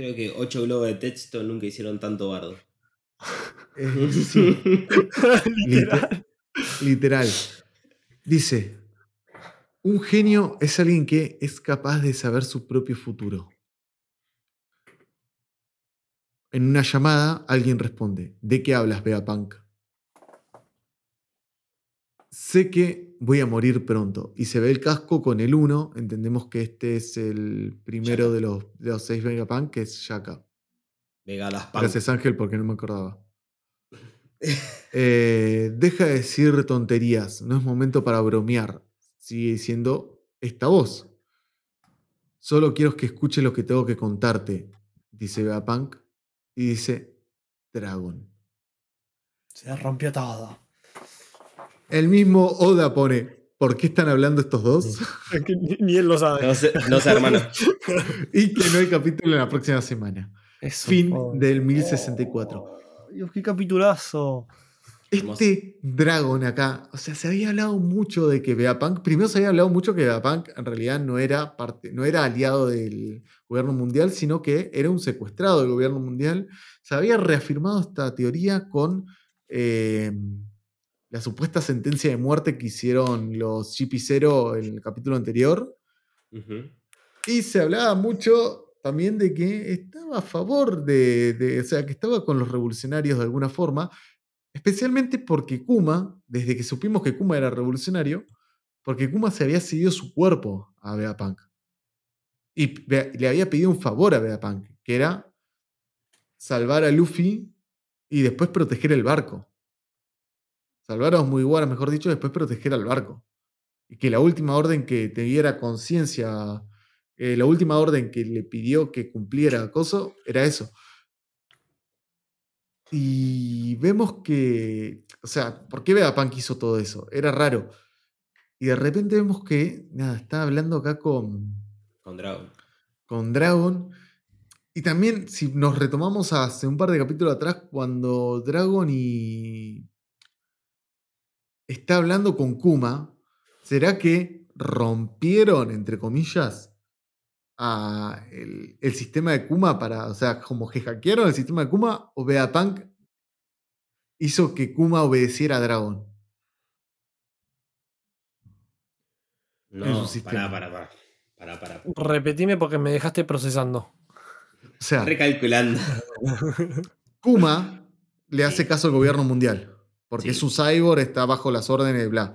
[SPEAKER 2] Creo que ocho globos de texto nunca hicieron tanto bardo.
[SPEAKER 1] Eh, <laughs> literal. Literal. Dice, un genio es alguien que es capaz de saber su propio futuro. En una llamada, alguien responde, ¿de qué hablas, Punk? Sé que voy a morir pronto. Y se ve el casco con el 1. Entendemos que este es el primero de los, de los seis Vegapunk, que es Shaka. Gracias Ángel, porque no me acordaba. Eh, deja de decir tonterías. No es momento para bromear. Sigue diciendo esta voz. Solo quiero que escuche lo que tengo que contarte, dice Vegapunk y dice Dragon.
[SPEAKER 3] Se rompió todo.
[SPEAKER 1] El mismo Oda pone, ¿por qué están hablando estos dos? <laughs>
[SPEAKER 3] ni, él lo sabe.
[SPEAKER 2] No sé, no sé hermano. <laughs>
[SPEAKER 1] y que no hay capítulo en la próxima semana. fin del 1064.
[SPEAKER 3] Dios, qué capitulazo.
[SPEAKER 1] Este Dragon acá, o sea, se había hablado mucho de que Vegapunk, primero se había hablado mucho que Vegapunk en realidad no era parte, no era aliado del gobierno mundial, sino que era un secuestrado del gobierno mundial. Se había reafirmado esta teoría con eh, la supuesta sentencia de muerte que hicieron los Chipicero en el capítulo anterior. Y se hablaba mucho también de que estaba a favor de, de, o sea, que estaba con los revolucionarios de alguna forma, Especialmente porque Kuma, desde que supimos que Kuma era revolucionario, porque Kuma se había cedido su cuerpo a Vegapunk. Y le había pedido un favor a Vegapunk, que era salvar a Luffy y después proteger el barco. Salvar a Mugiwara, mejor dicho, después proteger al barco. Y que la última orden que tuviera conciencia, eh, la última orden que le pidió que cumpliera Coso, era eso. Y vemos que, o sea, ¿por qué Vegapunk hizo todo eso? Era raro. Y de repente vemos que, nada, está hablando acá con...
[SPEAKER 2] Con Dragon.
[SPEAKER 1] Con Dragon. Y también, si nos retomamos hace un par de capítulos atrás, cuando Dragon y... Está hablando con Kuma, ¿será que rompieron, entre comillas, el, sistema de Kuma para, o sea, como que hackearon el sistema de Kuma o Vegapunk hizo que Kuma obedeciera a Dragon.
[SPEAKER 2] No, pará, pará, pará,
[SPEAKER 3] Repetime porque me dejaste procesando.
[SPEAKER 1] O sea,
[SPEAKER 2] recalculando.
[SPEAKER 1] Kuma le hace caso al gobierno mundial, porque es un cyborg, está bajo las órdenes de bla.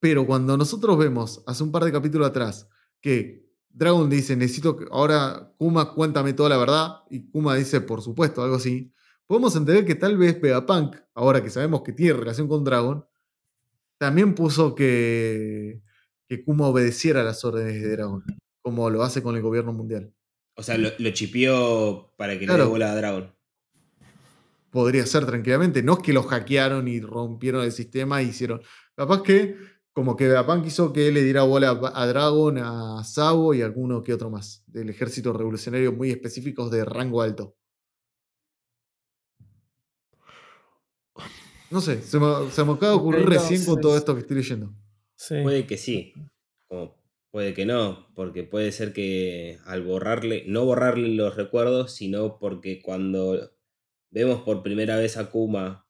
[SPEAKER 1] Pero cuando nosotros vemos, hace un par de capítulos atrás, que Dragon dice, necesito que ahora Kuma cuéntame toda la verdad, y Kuma dice, por supuesto, algo así, podemos entender que tal vez Vegapunk, ahora que sabemos que tiene relación con Dragon, también puso que, que Kuma obedeciera las órdenes de Dragon, como lo hace con el gobierno mundial.
[SPEAKER 2] O sea, lo, chipió para que le dé bola a Dragon.
[SPEAKER 1] Podría ser tranquilamente. No es que lo hackearon y rompieron el sistema e hicieron. Capaz que como que Vegapunk quiso que le diera bola a Dragon, a Sabo y a alguno que otro más del ejército revolucionario muy específicos de rango alto. No sé, se me, se me acaba de ocurrir recién con todo esto que estoy leyendo.
[SPEAKER 3] Sí.
[SPEAKER 2] Puede que sí, como puede que no, porque puede ser que al borrarle, no borrarle los recuerdos, sino porque cuando vemos por primera vez a Kuma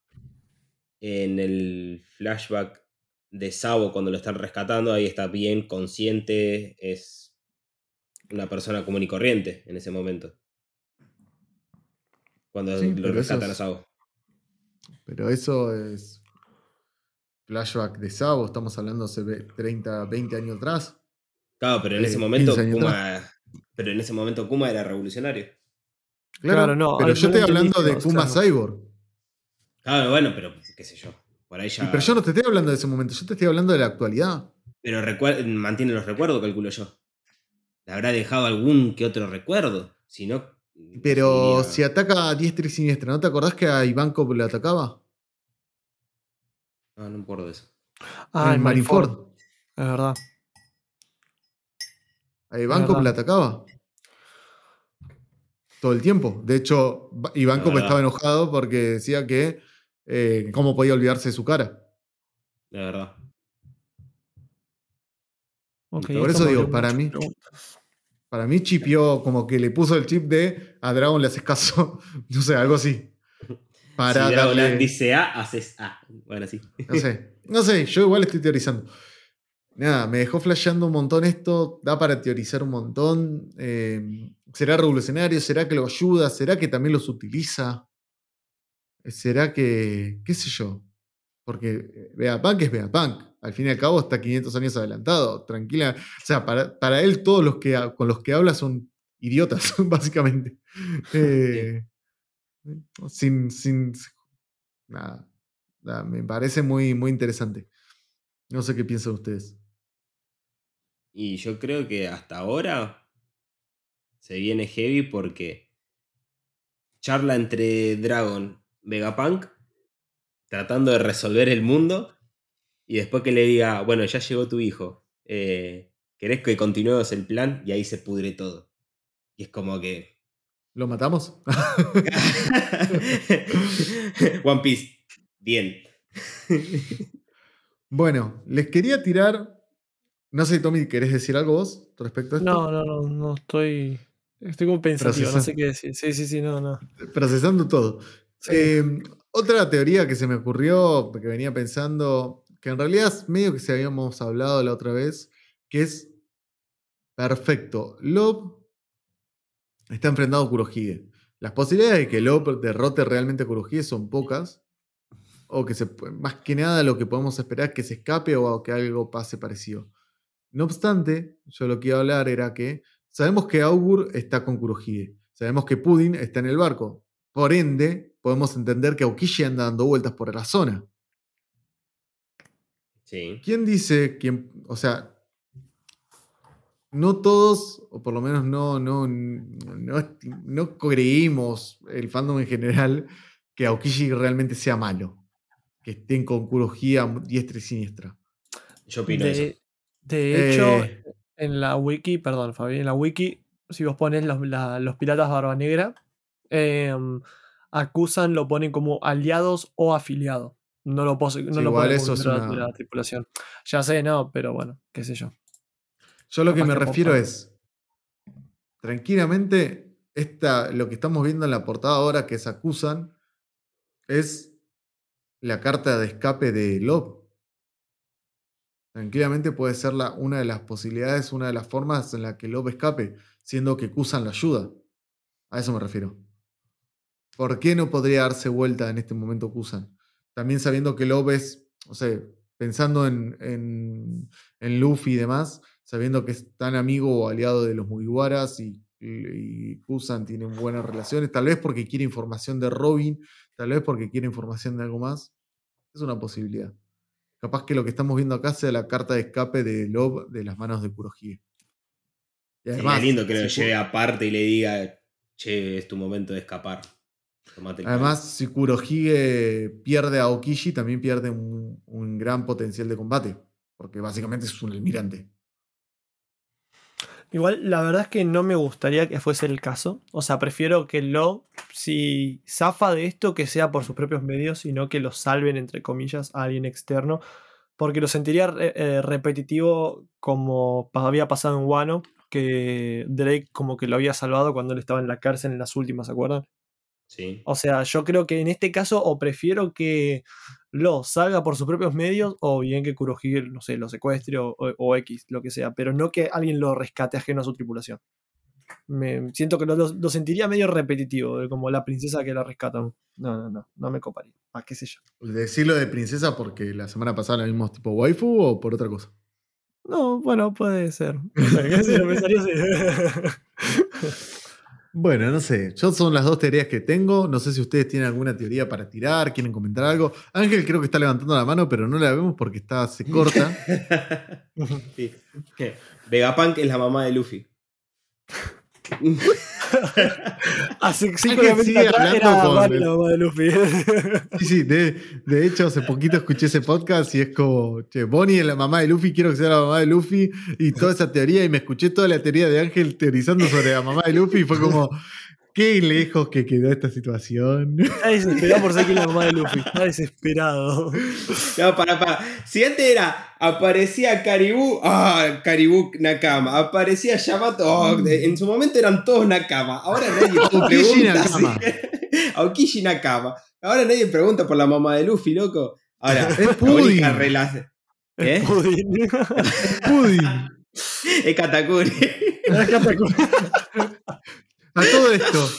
[SPEAKER 2] en el flashback de Sabo cuando lo están rescatando, ahí está bien consciente, es una persona común y corriente en ese momento. Cuando
[SPEAKER 1] Sí,
[SPEAKER 2] lo rescatan a Sabo.
[SPEAKER 1] Pero eso es flashback de Sabo, estamos hablando hace ve- 30, 20 años atrás.
[SPEAKER 2] Claro, pero en
[SPEAKER 1] Eh,
[SPEAKER 2] ese momento
[SPEAKER 1] 15 años
[SPEAKER 2] Kuma. Pero en ese momento Kuma era revolucionario.
[SPEAKER 1] Claro,
[SPEAKER 3] Claro, no,
[SPEAKER 1] pero yo estoy hablando de Kuma
[SPEAKER 3] claro.
[SPEAKER 1] Cyborg.
[SPEAKER 2] Claro, bueno, pero qué sé yo. Por ahí ya.
[SPEAKER 1] Y pero yo no te estoy hablando de ese momento, yo te estoy hablando de la actualidad.
[SPEAKER 2] Pero mantiene los recuerdos, calculo yo. Le habrá dejado algún que otro recuerdo. Si no.
[SPEAKER 1] Pero si ataca a diestra y siniestra, ¿no te acordás que a Ivankov le atacaba?
[SPEAKER 2] No, no me acuerdo de eso.
[SPEAKER 3] Ah,
[SPEAKER 1] en
[SPEAKER 3] en
[SPEAKER 1] Marineford.
[SPEAKER 3] Es verdad.
[SPEAKER 1] A
[SPEAKER 3] verdad.
[SPEAKER 1] le atacaba. Todo el tiempo. De hecho, Ivankov
[SPEAKER 2] verdad.
[SPEAKER 1] estaba enojado porque decía que eh, cómo podía olvidarse de su cara.
[SPEAKER 2] De verdad.
[SPEAKER 1] Por eso digo, para mí-
[SPEAKER 3] preguntas.
[SPEAKER 1] Para mí chipió como que le puso el chip de a Dragon le haces caso. <laughs> no sé, algo así. Para
[SPEAKER 2] si Dragon
[SPEAKER 1] darle-
[SPEAKER 2] dice A, haces A. Bueno, sí.
[SPEAKER 1] No sé, no sé, yo igual estoy teorizando. Nada, me dejó flasheando un montón esto, da para teorizar un montón. eh, ¿Será revolucionario? ¿Será que lo ayuda? ¿Será que también los utiliza? ¿Será que, qué sé yo? Porque eh, Vegapunk es Vegapunk. Al fin y al cabo está 500 años adelantado, tranquila. O sea, para, para él todos los que con los que habla son idiotas, <laughs> básicamente. Eh, sin, sin, nada, nada, me parece muy, muy interesante. No sé qué piensan ustedes.
[SPEAKER 2] Y yo creo que hasta ahora se viene heavy porque charla entre Dragon, Vegapunk, tratando de resolver el mundo, y después que le diga, bueno, ya llegó tu hijo, eh, ¿querés que continuemos el plan? Y ahí se pudre todo. Y es como que...
[SPEAKER 1] ¿Lo matamos? <laughs> <laughs>
[SPEAKER 2] One Piece, bien.
[SPEAKER 1] bueno, les quería tirar. No sé, Tommy, ¿querés decir algo vos respecto a esto?
[SPEAKER 3] No, no, no, no estoy. Estoy como pensativo, no sé qué decir. Sí, sí, sí, no, no.
[SPEAKER 1] Procesando todo.
[SPEAKER 3] Sí.
[SPEAKER 1] Eh, otra teoría que se me ocurrió, que venía pensando, que en realidad es medio que se habíamos hablado la otra vez, que es perfecto. Lob está enfrentado a Kurohige. Las posibilidades de que Lob derrote realmente a Kurohige son pocas. O que se, más que nada lo que podemos esperar es que se escape o que algo pase parecido. No obstante, yo lo que iba a hablar era que sabemos que Augur está con Kurohige. Sabemos que Pudding está en el barco. Por ende, podemos entender que Aokiji anda dando vueltas por la zona.
[SPEAKER 2] Sí.
[SPEAKER 1] ¿Quién dice quién? O sea, no todos, o por lo menos no, no, no, no creímos el fandom en general que Aokiji realmente sea malo. Que estén con Kurohige a diestra y siniestra.
[SPEAKER 2] Yo opino eso.
[SPEAKER 3] De, hecho,
[SPEAKER 1] Eh,
[SPEAKER 3] en la wiki, perdón, Fabi, en la wiki, si vos pones los, la- los piratas Barba Negra, em, acusan, lo ponen como aliados o afiliados. No lo, pose- no
[SPEAKER 1] Sí,
[SPEAKER 3] lo
[SPEAKER 1] igual eso es una-
[SPEAKER 3] la tripulación. Ya sé, no, pero bueno, qué sé yo.
[SPEAKER 1] Yo lo que me
[SPEAKER 3] que
[SPEAKER 1] refiero es, tranquilamente, esta, lo que estamos viendo en la portada ahora que se acusan es la carta de escape de Love. Tranquilamente puede ser una de las posibilidades, una de las formas en la que Love escape, siendo que Kusan la ayuda. A eso me refiero. ¿Por qué no podría darse vuelta en este momento Kusan? También sabiendo que Love es, o sea, pensando en, en, en Luffy y demás, sabiendo que es tan amigo o aliado de los Mugiwaras y, y Kusan tienen buenas relaciones, tal vez porque quiere información de Robin, tal vez porque quiere información de algo más, es una posibilidad. Capaz que lo que estamos viendo acá sea la carta de escape de Love de las manos de Kurohige. Y
[SPEAKER 2] Sería lindo que lo
[SPEAKER 1] si
[SPEAKER 2] lleve aparte y le diga, che, es tu momento de escapar. Tomate el
[SPEAKER 1] Además, si Kurohige pierde a Okishi, también pierde un, un gran potencial de combate. Porque básicamente es un almirante.
[SPEAKER 3] Igual, la verdad es que no me gustaría que fuese el caso. O sea, prefiero que lo, si zafa de esto, que sea por sus propios medios y no que lo salven, entre comillas, a alguien externo. Porque lo sentiría eh, repetitivo como había pasado en Wano, que Drake como que lo había salvado cuando él estaba en la cárcel en las últimas, ¿se acuerdan?
[SPEAKER 2] Sí.
[SPEAKER 3] O sea, yo creo que en este caso o prefiero que lo salga por sus propios medios o bien que Kurohige, no sé, lo secuestre o, X, lo que sea, pero no que alguien lo rescate ajeno a su tripulación. Me siento que lo, sentiría medio repetitivo, como la princesa que la rescatan. No, no, no, no me coparía. Ah, qué sé yo.
[SPEAKER 1] Decirlo de princesa porque la semana pasada la vimos tipo waifu o por otra cosa.
[SPEAKER 3] No, bueno, puede ser. <laughs> <laughs>
[SPEAKER 1] bueno, no sé. Yo son las dos teorías que tengo. No sé si ustedes tienen alguna teoría para tirar, quieren comentar algo. Ángel creo que está levantando la mano, pero no la vemos porque está, se corta. <laughs>
[SPEAKER 2] sí. Vegapunk es la mamá de Luffy. <laughs>
[SPEAKER 3] Hace cinco años hablando con el... de Luffy.
[SPEAKER 1] sí, sí, de, de, hecho hace poquito escuché ese podcast y es como, che, Bonnie es la mamá de Luffy, quiero que sea la mamá de Luffy y toda esa teoría y me escuché toda la teoría de Ángel teorizando sobre la mamá de Luffy y fue como, Qué lejos que quedó esta situación. <laughs>
[SPEAKER 3] Está desesperado por ser que la mamá de Luffy. Está desesperado. <laughs>
[SPEAKER 2] No, para, para. Si antes era, aparecía Caribú, ah, Caribú Nakama. Aparecía Yamato, oh, en su momento eran todos Nakama. Ahora nadie <laughs> pregunta. Nakama. Aokishi Nakama. Ahora nadie pregunta por la mamá de Luffy, loco. Ahora,
[SPEAKER 1] es Pudding.
[SPEAKER 2] ¿Qué?
[SPEAKER 3] Es Pudding.
[SPEAKER 1] es Pudding.
[SPEAKER 2] Es Katakuri.
[SPEAKER 3] Es Katakuri.
[SPEAKER 1] A todo esto,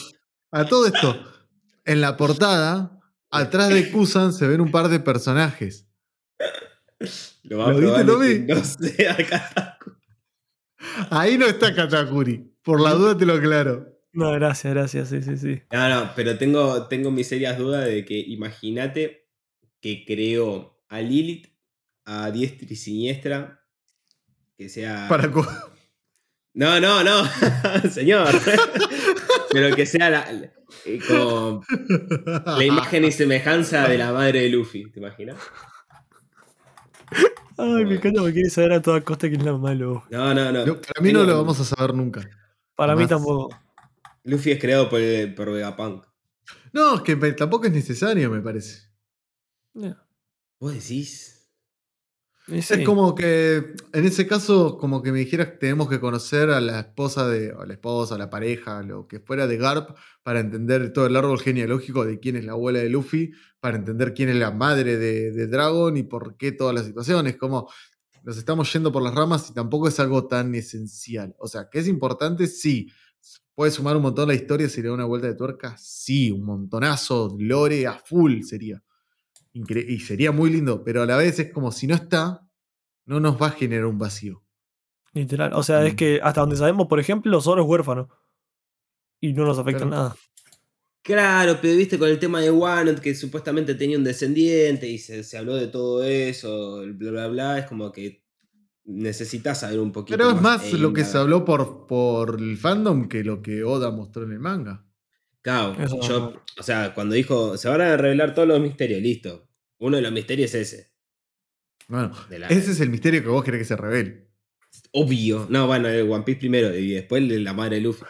[SPEAKER 1] a todo esto, en la portada, atrás de Kusan se ven un par de personajes.
[SPEAKER 2] Lo, viste, lo vi? No sé, <laughs>
[SPEAKER 1] Ahí no está Katakuri. Por la duda te lo aclaro.
[SPEAKER 3] No, gracias, gracias, sí, sí, sí.
[SPEAKER 2] No, no, pero tengo, tengo mis serias dudas de que imagínate que creo a Lilith, a diestra y siniestra, que sea...
[SPEAKER 1] Para
[SPEAKER 2] no, no, no, <laughs> señor. <laughs> Pero que sea la, eh, como la imagen y semejanza de la madre de Luffy, ¿te imaginas?
[SPEAKER 3] Ay, me encanta porque quiere saber a toda costa quién es la mamá de Luffy.
[SPEAKER 2] No, no, no.
[SPEAKER 1] para mí no lo vamos a saber nunca.
[SPEAKER 3] Para mí tampoco.
[SPEAKER 2] Luffy es creado por, por Vegapunk.
[SPEAKER 1] No, es que tampoco es necesario, me parece.
[SPEAKER 2] ¿Vos decís?
[SPEAKER 1] Es como que, en ese caso, como que me dijeras que tenemos que conocer a la esposa de, o la esposa, a la pareja, lo que fuera de Garp, para entender todo el árbol genealógico de quién es la abuela de Luffy, para entender quién es la madre de, Dragon y por qué todas las situaciones. Como nos estamos yendo por las ramas y tampoco es algo tan esencial. O sea, que es importante, sí. ¿Puede sumar un montón la historia si le da una vuelta de tuerca? Sí, un montonazo, lore a full sería y sería muy lindo, pero a la vez es como si no está, no nos va a generar un vacío.
[SPEAKER 3] Literal. O sea, es mm. que hasta donde sabemos, por ejemplo, Zoro es huérfano. Y no nos afecta nada.
[SPEAKER 2] Claro, pero viste con el tema de Wano, que supuestamente tenía un descendiente y se, habló de todo eso, bla, bla, bla, es como que necesitas saber un poquito.
[SPEAKER 1] Pero es más, lo que se habló por, por el fandom que lo que Oda mostró en el manga.
[SPEAKER 2] Claro, yo, o sea, cuando dijo, se van a revelar todos los misterios, listo. Uno de los misterios es ese.
[SPEAKER 1] Bueno, ese es el misterio que vos querés que se revele.
[SPEAKER 2] Obvio. No, bueno, el One Piece primero y después la madre de Luffy.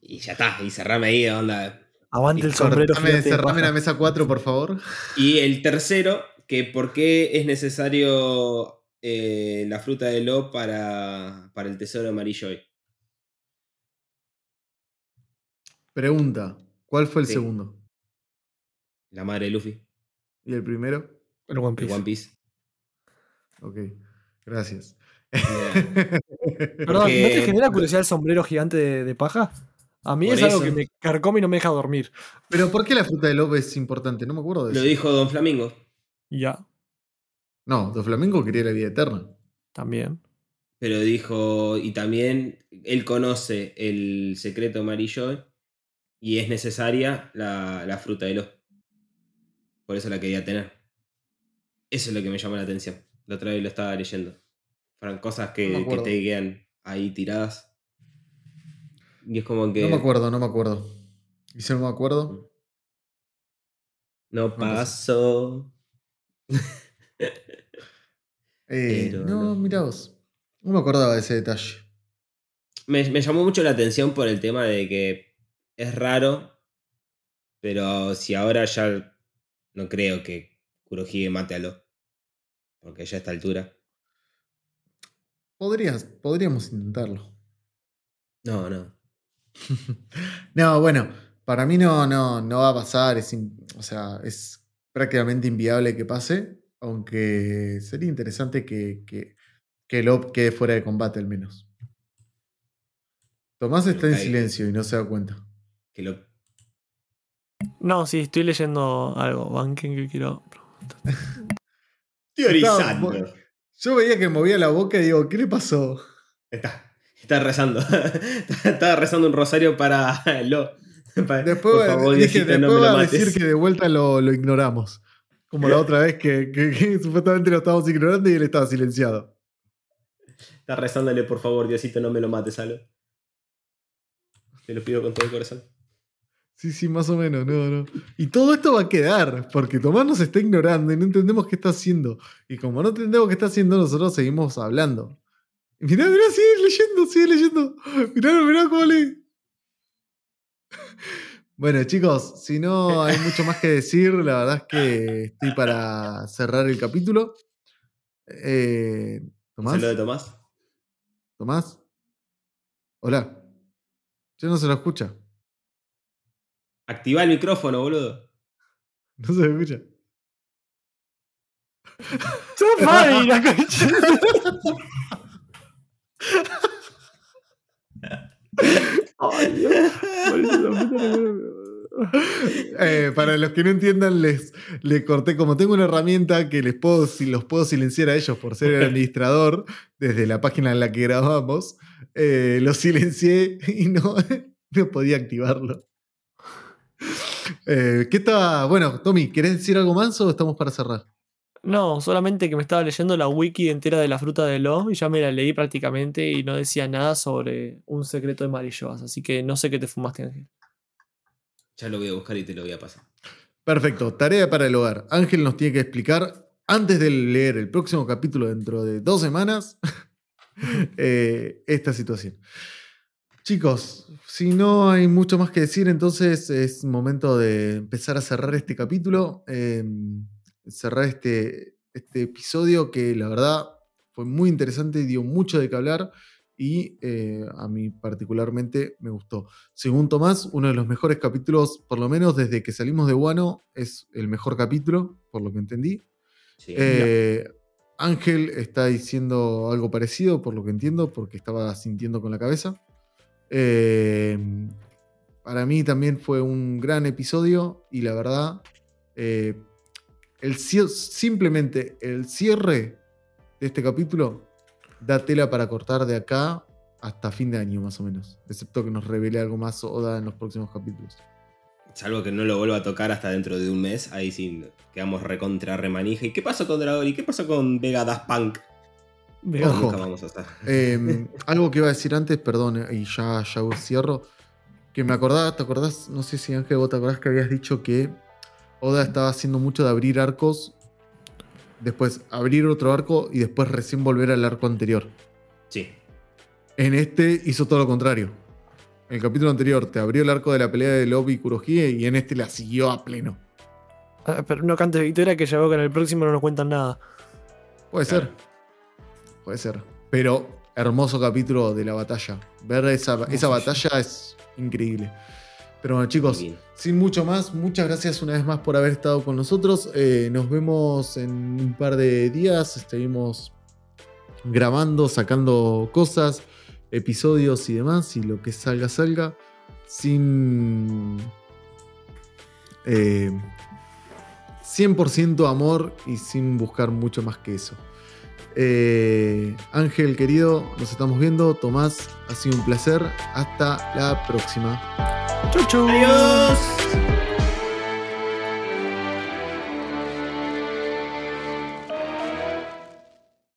[SPEAKER 2] Y ya está, y cerrame ahí, onda.
[SPEAKER 3] Aguante el sombrero.
[SPEAKER 1] Cerrame, la mesa 4, por favor.
[SPEAKER 2] Y el tercero, que por qué es necesario eh, la fruta de Lo para, para el tesoro amarillo hoy.
[SPEAKER 1] Pregunta, ¿cuál fue el segundo?
[SPEAKER 2] La madre de Luffy.
[SPEAKER 1] ¿Y el primero?
[SPEAKER 3] El One Piece.
[SPEAKER 2] One Piece.
[SPEAKER 1] Ok, gracias. <laughs>
[SPEAKER 3] Perdón, ¿no te genera curiosidad el sombrero gigante de, paja? A mí es algo que me carcome y no me deja dormir.
[SPEAKER 1] Pero ¿por qué la fruta de Lobo es importante? No me acuerdo de
[SPEAKER 2] eso. Lo dijo Don Flamingo.
[SPEAKER 3] Ya.
[SPEAKER 1] No, Don Flamingo quería la vida eterna.
[SPEAKER 3] También.
[SPEAKER 2] Pero dijo, y también él conoce el secreto amarillo y es necesaria la, fruta de los. Por eso la quería tener. Eso es lo que me llama la atención. La otra vez lo estaba leyendo. Fueron cosas que, te quedan ahí tiradas. Y es como que.
[SPEAKER 1] No me acuerdo, no me acuerdo. ¿Y si no me acuerdo?
[SPEAKER 2] No pasó. <laughs>
[SPEAKER 1] Eh, no, mira vos. No me acordaba de ese detalle.
[SPEAKER 2] Me, me, llamó mucho la atención por el tema de que es raro, pero si ahora ya no creo que Kurohige mate a Lo. Porque ya a esta altura.
[SPEAKER 1] Podrías, podríamos intentarlo.
[SPEAKER 2] No, no. <laughs>
[SPEAKER 1] no, bueno, para mí no, no, no va a pasar. Es, o sea, es prácticamente inviable que pase. Aunque sería interesante que, que, que Lop quede fuera de combate al menos. Tomás está en silencio y no se da cuenta.
[SPEAKER 2] Que.
[SPEAKER 3] No, sí, estoy leyendo algo. Banquen que quiero
[SPEAKER 2] Teorizando.
[SPEAKER 1] Yo veía que movía la boca y digo, ¿qué le pasó?
[SPEAKER 2] Está, está rezando. <laughs> Estaba rezando un rosario para Lo.
[SPEAKER 1] Después, favor, dije, después va a decir que de vuelta lo, lo ignoramos. Como la otra vez que, que, <laughs> supuestamente lo estábamos ignorando y él estaba silenciado.
[SPEAKER 2] Está rezándole, por favor, Diosito, no me lo mates, Alo. Te lo pido con todo el corazón.
[SPEAKER 1] Sí, sí, más o menos, no, no. Y todo esto va a quedar, porque Tomás nos está ignorando y no entendemos qué está haciendo. Y como no entendemos qué está haciendo, nosotros seguimos hablando. Mirá, mirá, sigue leyendo, sigue leyendo. Mirá, mirá cómo lee. <laughs> Bueno, chicos, si no hay mucho más que decir, la verdad es que estoy para cerrar el capítulo. Eh,
[SPEAKER 2] ¿Tomás? de Tomás?
[SPEAKER 1] ¿Tomás? Hola. Ya no se lo escucha.
[SPEAKER 2] Activa el micrófono, boludo.
[SPEAKER 1] No se escucha. <laughs> Eh, para los que no entiendan, les, corté. Como tengo una herramienta que les puedo, si los puedo silenciar a ellos por ser el administrador desde la página en la que grabamos, eh, lo silencié y no, <laughs> no podía activarlo. <laughs> Eh, ¿Qué está? Bueno, Tommy, ¿querés decir algo más o estamos para cerrar?
[SPEAKER 3] No, solamente que me estaba leyendo la wiki entera de la fruta de Lo y ya me la leí prácticamente y no decía nada sobre un secreto de Marilloas, así que no sé qué te fumaste, Ángel.
[SPEAKER 2] Ya lo voy a buscar y te lo voy a pasar.
[SPEAKER 1] Perfecto, tarea para el hogar. Ángel nos tiene que explicar, antes de leer el próximo capítulo dentro de dos semanas, <laughs> eh, esta situación. Chicos, si no hay mucho más que decir, entonces es momento de empezar a cerrar este capítulo, em, cerrar este, este episodio que la verdad fue muy interesante, dio mucho de qué hablar y eh, a mí particularmente me gustó. Según Tomás, uno de los mejores capítulos, por lo menos desde que salimos de Guano, es el mejor capítulo, por lo que entendí. Eh, Ángel está diciendo algo parecido, por lo que entiendo, porque estaba sintiendo con la cabeza. Em, para mí también fue un gran episodio y la verdad, eh, el, simplemente el cierre de este capítulo da tela para cortar de acá hasta fin de año más o menos, excepto que nos revele algo más Oda en los próximos capítulos.
[SPEAKER 2] Salvo que no lo vuelva a tocar hasta dentro de un mes, ahí sí quedamos recontra remanija. ¿Y qué pasó con Dragón? ¿Y qué pasó con Vega Das Punk?
[SPEAKER 1] Em, <laughs> algo que iba a decir antes, perdón, y ya, ya cierro. Que me acordaba, ¿te acordás? No sé si Ángel, vos te acordás que habías dicho que Oda estaba haciendo mucho de abrir arcos, después abrir otro arco y después recién volver al arco anterior.
[SPEAKER 2] Sí.
[SPEAKER 1] En este hizo todo lo contrario. En el capítulo anterior te abrió el arco de la pelea de Lobby y Kurohige y en este la siguió a pleno.
[SPEAKER 3] Ah, pero no cantes victoria que ya veo que en el próximo no nos cuentan nada.
[SPEAKER 1] Puede ser puede ser. Pero hermoso capítulo de la batalla. Ver esa, batalla es increíble. Pero bueno, chicos, sin mucho más, muchas gracias una vez más por haber estado con nosotros. Eh, nos vemos en un par de días. Seguimos grabando, sacando cosas, episodios y demás. Y lo que salga, salga. Sin. 100% eh, amor y sin buscar mucho más que eso. Eh, Ángel, querido, nos estamos viendo. Tomás, ha sido un placer. Hasta la próxima.
[SPEAKER 3] Chau, chau. Adiós.